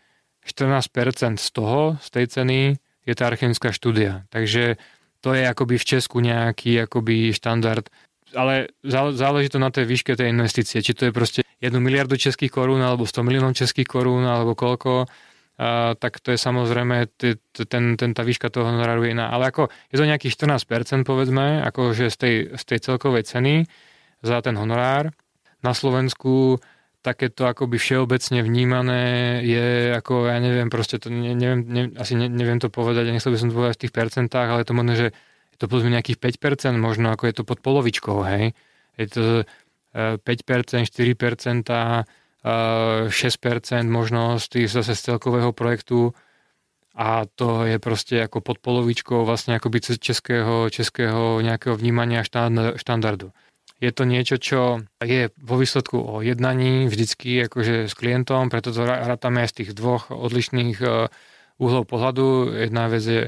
S2: 14% z toho, z tej ceny je tá archivnická štúdia. Takže to je akoby v Česku nejaký akoby štandard ale záleží to na tej výške tej investície, či to je proste 1 miliardu českých korún alebo 100 miliónov českých korún alebo koľko, a, tak to je samozrejme t- ten, ten, tá výška toho honoráru je iná. Ale ako je to nejakých 14% povedzme, akože z tej, z tej celkovej ceny za ten honorár. Na Slovensku takéto akoby všeobecne vnímané je ako, ja neviem, proste to ne, neviem, ne, asi ne, neviem to povedať, ja nechcel by som to povedať v tých percentách, ale to možné, že to povedzme nejakých 5%, možno ako je to pod polovičkou, hej. Je to 5%, 4%, 6% možno z, tých, zase z celkového projektu a to je proste ako pod polovičkou vlastne akoby českého, českého nejakého vnímania štandardu. Je to niečo, čo je vo výsledku o jednaní vždycky akože s klientom, preto to rátame aj z tých dvoch odlišných e, uhlov pohľadu. Jedna vec je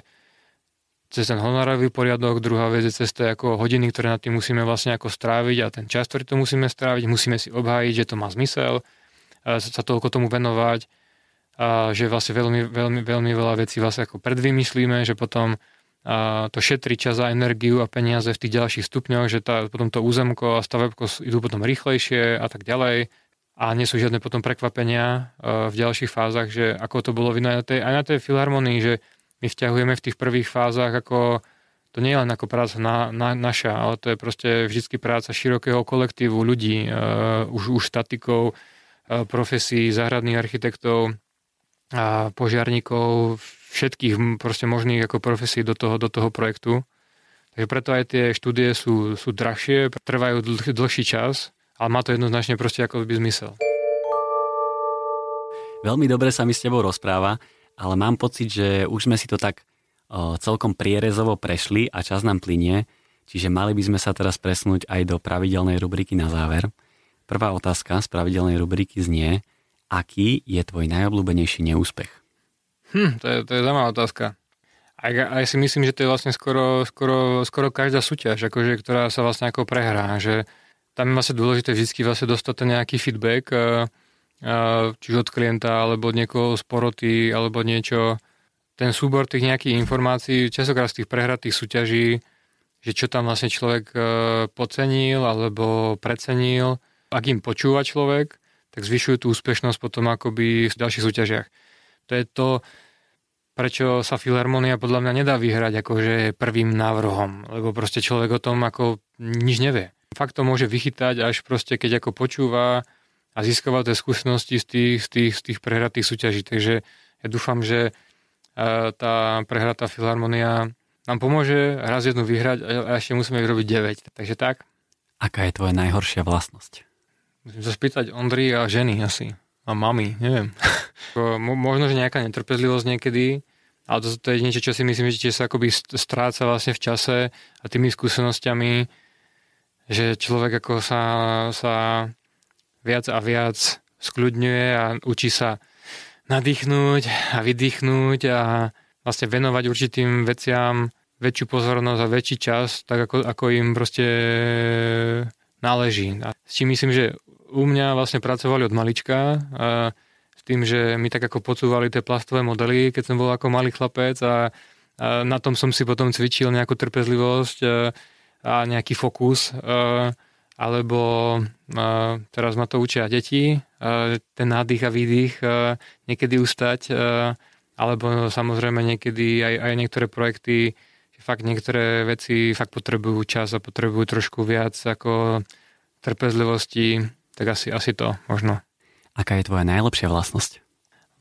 S2: cez ten honorový poriadok, druhá vec je cez to ako hodiny, ktoré nad tým musíme vlastne ako stráviť a ten čas, ktorý to musíme stráviť, musíme si obhájiť, že to má zmysel, sa toľko tomu venovať, a že vlastne veľmi, veľmi, veľmi veľa vecí vlastne ako predvymyslíme, že potom a to šetrí čas a energiu a peniaze v tých ďalších stupňoch, že tá, potom to územko a stavebko idú potom rýchlejšie a tak ďalej. A nie sú žiadne potom prekvapenia v ďalších fázach, že ako to bolo aj na tej, aj na tej filharmonii, že my vťahujeme v tých prvých fázach ako to nie je len ako práca na, na, naša, ale to je proste vždy práca širokého kolektívu ľudí, uh, už, už statikov, uh, profesí, záhradných architektov a požiarníkov, všetkých proste možných ako profesí do toho, do toho projektu. Takže preto aj tie štúdie sú, sú drahšie, trvajú dlh, dlhší čas, ale má to jednoznačne proste ako by zmysel.
S1: Veľmi dobre sa mi s tebou rozpráva ale mám pocit, že už sme si to tak celkom prierezovo prešli a čas nám plinie, čiže mali by sme sa teraz presnúť aj do pravidelnej rubriky na záver. Prvá otázka z pravidelnej rubriky znie, aký je tvoj najobľúbenejší neúspech?
S2: Hm, to je, to je zaujímavá otázka. A ja si myslím, že to je vlastne skoro, skoro, skoro každá súťaž, akože, ktorá sa vlastne ako prehrá, že tam je vlastne dôležité vždy vlastne dostať ten nejaký feedback, či už od klienta, alebo od niekoho z poroty, alebo niečo. Ten súbor tých nejakých informácií, častokrát z tých prehratých súťaží, že čo tam vlastne človek e, pocenil alebo precenil. Ak im počúva človek, tak zvyšuje tú úspešnosť potom akoby v ďalších súťažiach. To je to, prečo sa Filharmonia podľa mňa nedá vyhrať akože prvým návrhom, lebo proste človek o tom ako nič nevie. Fakt to môže vychytať až proste, keď ako počúva a získava tie skúsenosti z tých, z tých, z tých prehratých súťaží. Takže ja dúfam, že e, tá prehratá filharmonia nám pomôže raz jednu vyhrať a ešte musíme ich robiť 9. Takže tak.
S1: Aká je tvoja najhoršia vlastnosť?
S2: Musím sa spýtať Ondry a ženy asi. A mami, neviem. [LAUGHS] Možno, že nejaká netrpezlivosť niekedy, ale to, to je niečo, čo si myslím, že sa akoby stráca vlastne v čase a tými skúsenosťami, že človek ako sa, sa viac a viac skľudňuje a učí sa nadýchnúť a vydýchnúť a vlastne venovať určitým veciam väčšiu pozornosť a väčší čas, tak ako, ako im proste náleží. A s čím myslím, že u mňa vlastne pracovali od malička a s tým, že mi tak ako podsúvali tie plastové modely, keď som bol ako malý chlapec a, a na tom som si potom cvičil nejakú trpezlivosť a, a nejaký fokus. A, alebo uh, teraz ma to učia deti, uh, ten nádych a výdych uh, niekedy ustať, uh, alebo samozrejme niekedy aj, aj niektoré projekty, fakt niektoré veci fakt potrebujú čas a potrebujú trošku viac ako trpezlivosti, tak asi, asi to možno.
S1: Aká je tvoja najlepšia vlastnosť?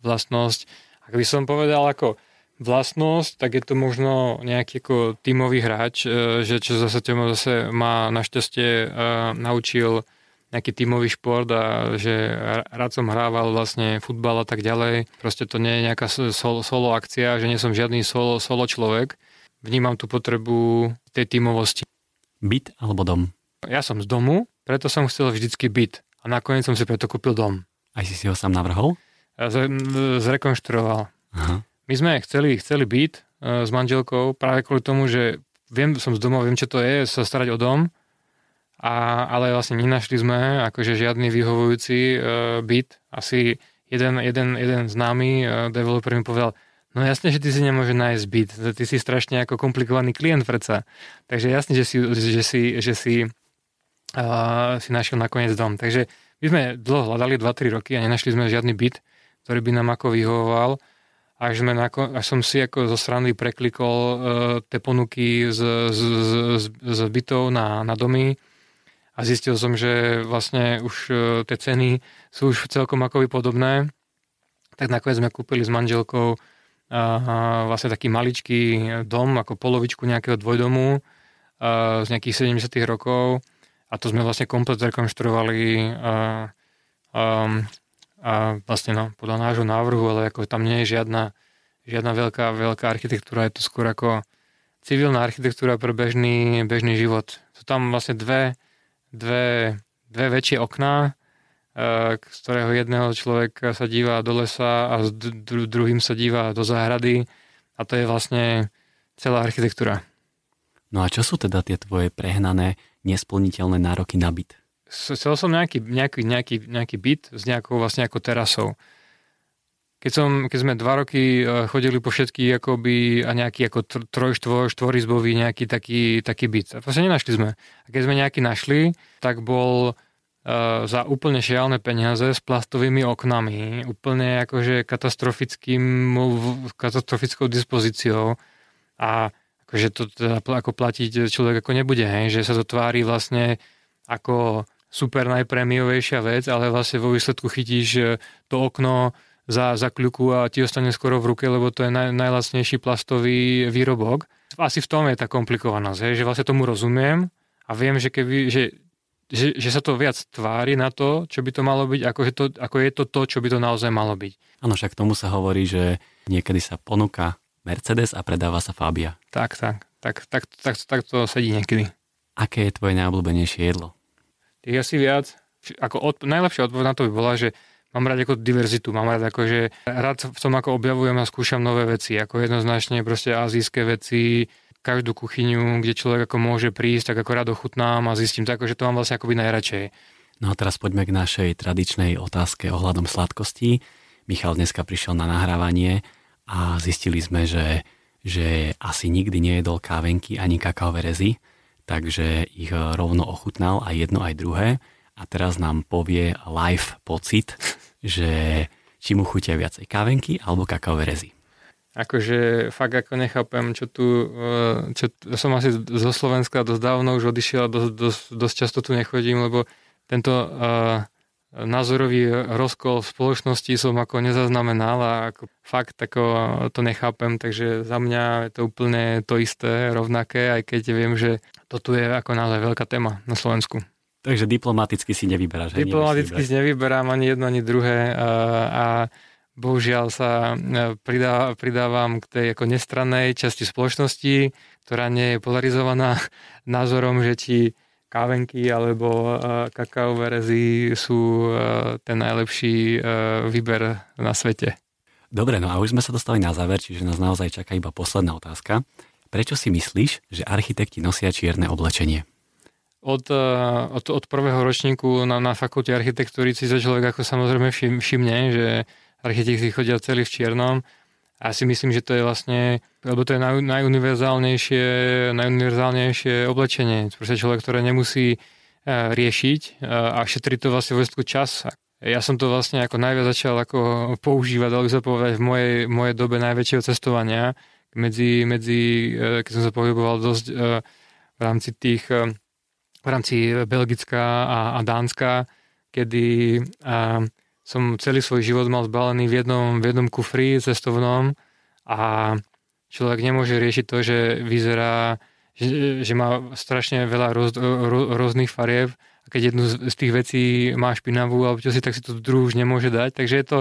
S2: Vlastnosť, ak by som povedal ako vlastnosť, tak je to možno nejaký ako tímový hráč, e, že čo zase Tomo zase má našťastie e, naučil nejaký tímový šport a že rád som hrával vlastne futbal a tak ďalej. Proste to nie je nejaká solo, solo akcia, že nie som žiadny solo, solo človek. Vnímam tú potrebu tej tímovosti.
S1: Byt alebo dom?
S2: Ja som z domu, preto som chcel vždycky byt. A nakoniec som si preto kúpil dom.
S1: Aj si si ho sám navrhol?
S2: Z, zrekonštruoval. Aha. My sme chceli, chceli byť uh, s manželkou práve kvôli tomu, že viem, som z domov, viem, čo to je, sa starať o dom, a, ale vlastne nenašli sme akože žiadny vyhovujúci uh, byt. Asi jeden, jeden, jeden známy uh, developer mi povedal, no jasne, že ty si nemôže nájsť byt, ty si strašne ako komplikovaný klient predsa. Takže jasne, že si, že si, že si, uh, si našiel nakoniec dom. Takže my sme dlho hľadali 2-3 roky a nenašli sme žiadny byt, ktorý by nám ako vyhovoval až, sme nako, až som si ako zo strany preklikol uh, tie ponuky z, z, z, z bytov na, na domy a zistil som, že vlastne už uh, tie ceny sú už celkom akoby podobné. Tak nakoniec sme kúpili s manželkou uh, vlastne taký maličký dom, ako polovičku nejakého dvojdomu uh, z nejakých 70 rokov a to sme vlastne komplet rekonštruovali uh, um, a vlastne no, podľa nášho návrhu, ale ako tam nie je žiadna, žiadna veľká, veľká architektúra, je to skôr ako civilná architektúra pre bežný, bežný život. Sú tam vlastne dve, dve, dve väčšie okná, e, z ktorého jedného človek sa díva do lesa a s druhým sa díva do záhrady a to je vlastne celá architektúra.
S1: No a čo sú teda tie tvoje prehnané, nesplniteľné nároky na byt?
S2: Chcel som nejaký, nejaký, nejaký, nejaký byt s nejakou vlastne ako terasou. Keď, som, keď sme dva roky e, chodili po všetky akoby, a nejaký ako troj, štvor, štvorizbový nejaký taký, taký byt. A vlastne nenašli sme. A keď sme nejaký našli, tak bol uh, za úplne šialné peniaze s plastovými oknami, úplne akože katastrofickým, katastrofickou dispozíciou a akože to teda ako platiť človek ako nebude, hej, že sa to tvári vlastne ako super najprémiovejšia vec, ale vlastne vo výsledku chytíš to okno za, za kľuku a ti ostane skoro v ruke, lebo to je naj, najlacnejší plastový výrobok. Asi v tom je tá komplikovanosť, že vlastne tomu rozumiem a viem, že, keby, že, že, že sa to viac tvári na to, čo by to malo byť, ako, že to, ako je to to, čo by to naozaj malo byť.
S1: Áno, však tomu sa hovorí, že niekedy sa ponúka Mercedes a predáva sa Fabia.
S2: Tak, tak, tak, tak, tak, tak to sedí niekedy.
S1: Aké je tvoje najobľúbenejšie jedlo?
S2: Tých asi viac. Ako od, najlepšia odpoveď na to by bola, že mám rád ako diverzitu, mám rád ako, že rád v tom ako objavujem a skúšam nové veci, ako jednoznačne proste azijské veci, každú kuchyňu, kde človek ako môže prísť, tak ako rád ochutnám a zistím tak, že to mám vlastne akoby najradšej.
S1: No a teraz poďme k našej tradičnej otázke ohľadom sladkostí. Michal dneska prišiel na nahrávanie a zistili sme, že, že asi nikdy nejedol kávenky ani kakaové rezy takže ich eh, rovno ochutnal aj jedno, aj druhé. A teraz nám povie live pocit, [LAUGHS] že či mu chutia viacej kávenky alebo kakaové rezy.
S2: akože fakt ako nechápem, čo tu, e, čo, som asi zo Slovenska dosť dávno už odišiel a dosť, dosť, dosť často tu nechodím, lebo tento uh, názorový rozkol v spoločnosti som ako nezaznamenal a ako fakt ako to nechápem, takže za mňa je to úplne to isté, rovnaké, aj keď viem, že to tu je ako naozaj veľká téma na Slovensku.
S1: Takže diplomaticky si nevyberáš.
S2: Diplomaticky si nevyberám ani jedno, ani druhé a, a bohužiaľ sa e, pridá, pridávam k tej ako nestrannej časti spoločnosti, ktorá nie je polarizovaná [LAUGHS] názorom, že či kávenky alebo e, kakaové rezy sú e, ten najlepší výber na svete.
S1: Dobre, no a už sme sa dostali na záver, čiže nás naozaj čaká iba posledná otázka. Prečo si myslíš, že architekti nosia čierne oblečenie?
S2: od, eh, od, od prvého ročníku na, na fakulte architektúry si za človek ako samozrejme všim, všimne, že architekti chodia celý v čiernom. A si myslím, že to je vlastne, lebo to je naj, najuniverzálnejšie, najuniverzálnejšie oblečenie. Proste človek, ktoré nemusí uh, riešiť uh, a šetrí to vlastne vojstku čas. Ja som to vlastne ako najviac začal ako používať, dalo by sa povedať, v mojej, mojej dobe najväčšieho cestovania, medzi, medzi, uh, keď som sa pohyboval dosť v rámci tých v rámci Belgická a, a Dánska, kedy a, som celý svoj život mal zbalený v jednom, v jednom kufri cestovnom a človek nemôže riešiť to, že vyzerá, že, že má strašne veľa roz, ro, rôznych farieb a keď jednu z tých vecí má špinavú alebo čo si, tak si to druhú už nemôže dať. Takže je to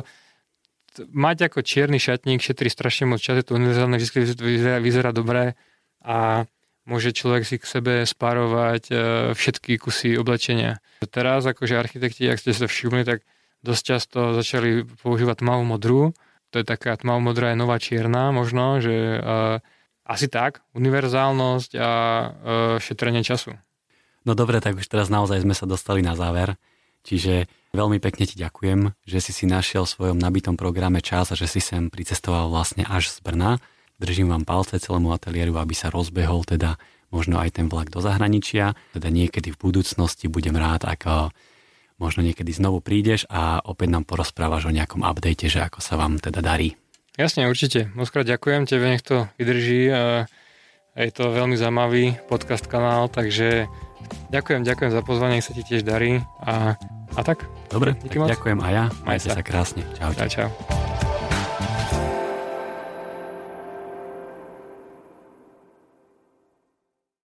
S2: mať ako čierny šatník šetrí strašne moc čas, je to univerzálne, vždy vyzerá, vyzerá dobré a môže človek si k sebe spárovať e, všetky kusy oblečenia. Teraz akože architekti, ak ste sa všimli, tak dosť často začali používať tmavú modrú. To je taká tmavú modrá je nová čierna možno, že uh, asi tak, univerzálnosť a uh, šetrenie času.
S1: No dobre, tak už teraz naozaj sme sa dostali na záver. Čiže veľmi pekne ti ďakujem, že si si našiel v svojom nabitom programe čas a že si sem pricestoval vlastne až z Brna. Držím vám palce celému ateliéru, aby sa rozbehol teda možno aj ten vlak do zahraničia. Teda niekedy v budúcnosti budem rád, ako možno niekedy znovu prídeš a opäť nám porozprávaš o nejakom update, že ako sa vám teda darí.
S2: Jasne, určite. Moskrát ďakujem, tebe nech to vydrží. Je to veľmi zaujímavý podcast kanál, takže ďakujem, ďakujem za pozvanie, nech sa ti tiež darí a, a tak.
S1: Dobre, tak ďakujem a ja. Majte sa. sa krásne.
S2: Čau. Čau, čau.